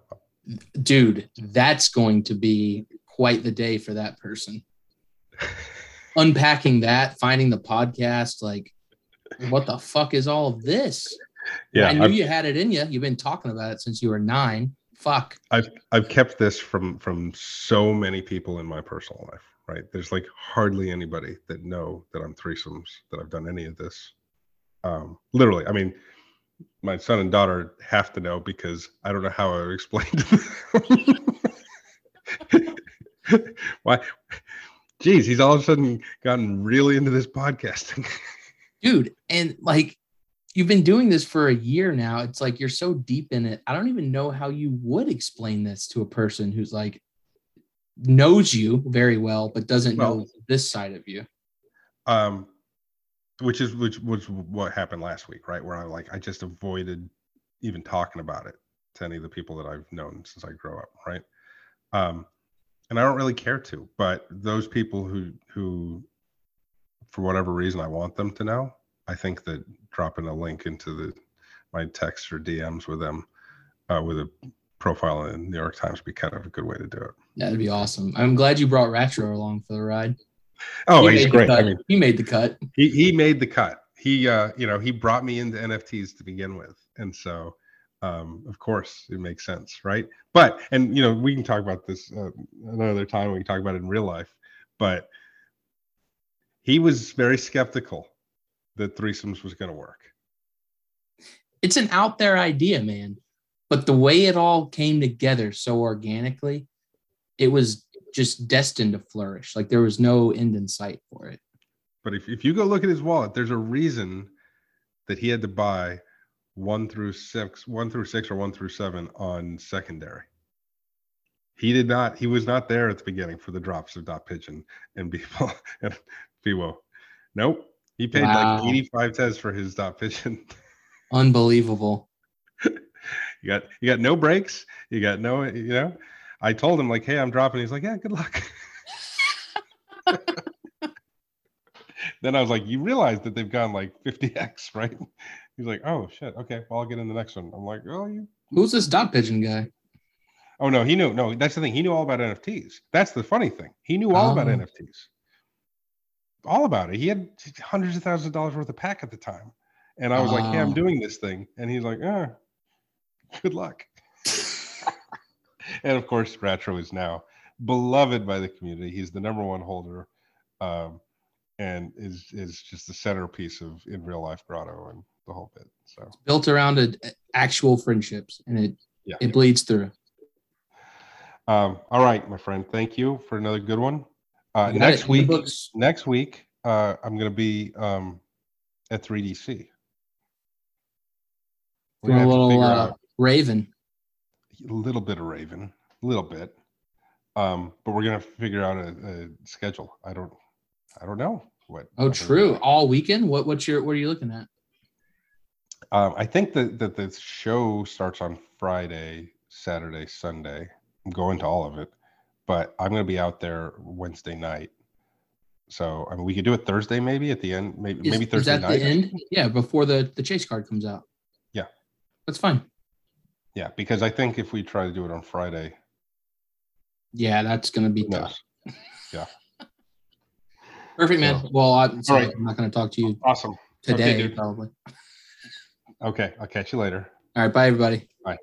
Dude, that's going to be quite the day for that person. Unpacking that, finding the podcast, like, what the fuck is all of this? Yeah, I knew I've, you had it in you. You've been talking about it since you were nine. Fuck. I've I've kept this from from so many people in my personal life. Right? There's like hardly anybody that know that I'm threesomes that I've done any of this. Um, literally, I mean, my son and daughter have to know because I don't know how I would explain to them. Why? Geez, he's all of a sudden gotten really into this podcasting. dude and like you've been doing this for a year now it's like you're so deep in it i don't even know how you would explain this to a person who's like knows you very well but doesn't know this side of you. Um which is which was what happened last week right where i like i just avoided even talking about it to any of the people that i've known since i grew up right? Um and i don't really care to but those people who who for whatever reason i want them to know i think that dropping a link into the my text or dms with them uh, with a profile in the new york times would be kind of a good way to do it. That'd be awesome. I'm glad you brought retro along for the ride. Oh He he's great. I mean he made the cut. he he made the cut. He uh you know he brought me into NFTs to begin with, and so um of course it makes sense, right? But and you know we can talk about this uh, another time. We can talk about it in real life, but he was very skeptical that threesomes was going to work. it's an out there idea man but the way it all came together so organically it was just destined to flourish like there was no end in sight for it But if if you go look at his wallet, there's a reason that he had to buy one through six, one through six, or one through seven on secondary. He did not. He was not there at the beginning for the drops of dot pigeon and people and Fiwo. Nope. He paid Wow. like 85 tez for his dot pigeon. unbelievable you got you got no breaks. You got no. You know. I told him like, hey, I'm dropping. He's like, yeah, good luck. then I was like, you realize that they've gone like 50x, right? He's like, oh shit, okay, well I'll get in the next one. I'm like, oh you, who's this dot pigeon guy oh no, he knew. No, that's the thing. He knew all about NFTs. That's the funny thing. He knew all about Oh. NFTs, all about it. He had hundreds of thousands of dollars worth of Pak at the time, and I was like, hey, I'm doing this thing, and he's like, ah, good luck. and of course, Retro is now beloved by the community. He's the number one holder, um, and is is just the centerpiece of in real life grotto and the whole bit. So built around a, actual friendships and it yeah. it bleeds through Um, all right, my friend. Thank you for another good one. Uh, You got it next week, next week, uh, I'm going to be um, at 3DC. We're Doing a little uh, Raven. a little bit of Raven, a little bit. Um, but we're gonna figure out a, a schedule. I don't, I don't know what. Oh, true. All weekend. What what's your what are you looking at? Um, I think that that the show starts on Friday, Saturday, Sunday. I'm going to all of it, but I'm gonna be out there Wednesday night. So I mean, we could do it Thursday, maybe at the end, maybe Is, maybe is Thursday that night. the end? Yeah, before the the chase card comes out. Yeah. That's fine. Yeah, because I think if we try to do it on Friday, Yeah, that's gonna be who tough. Yeah. Perfect, man. So- well, I, sorry, right. I'm not gonna talk to you Awesome. today, dude. probably. Okay, I'll catch you later. All right, bye, everybody. Bye.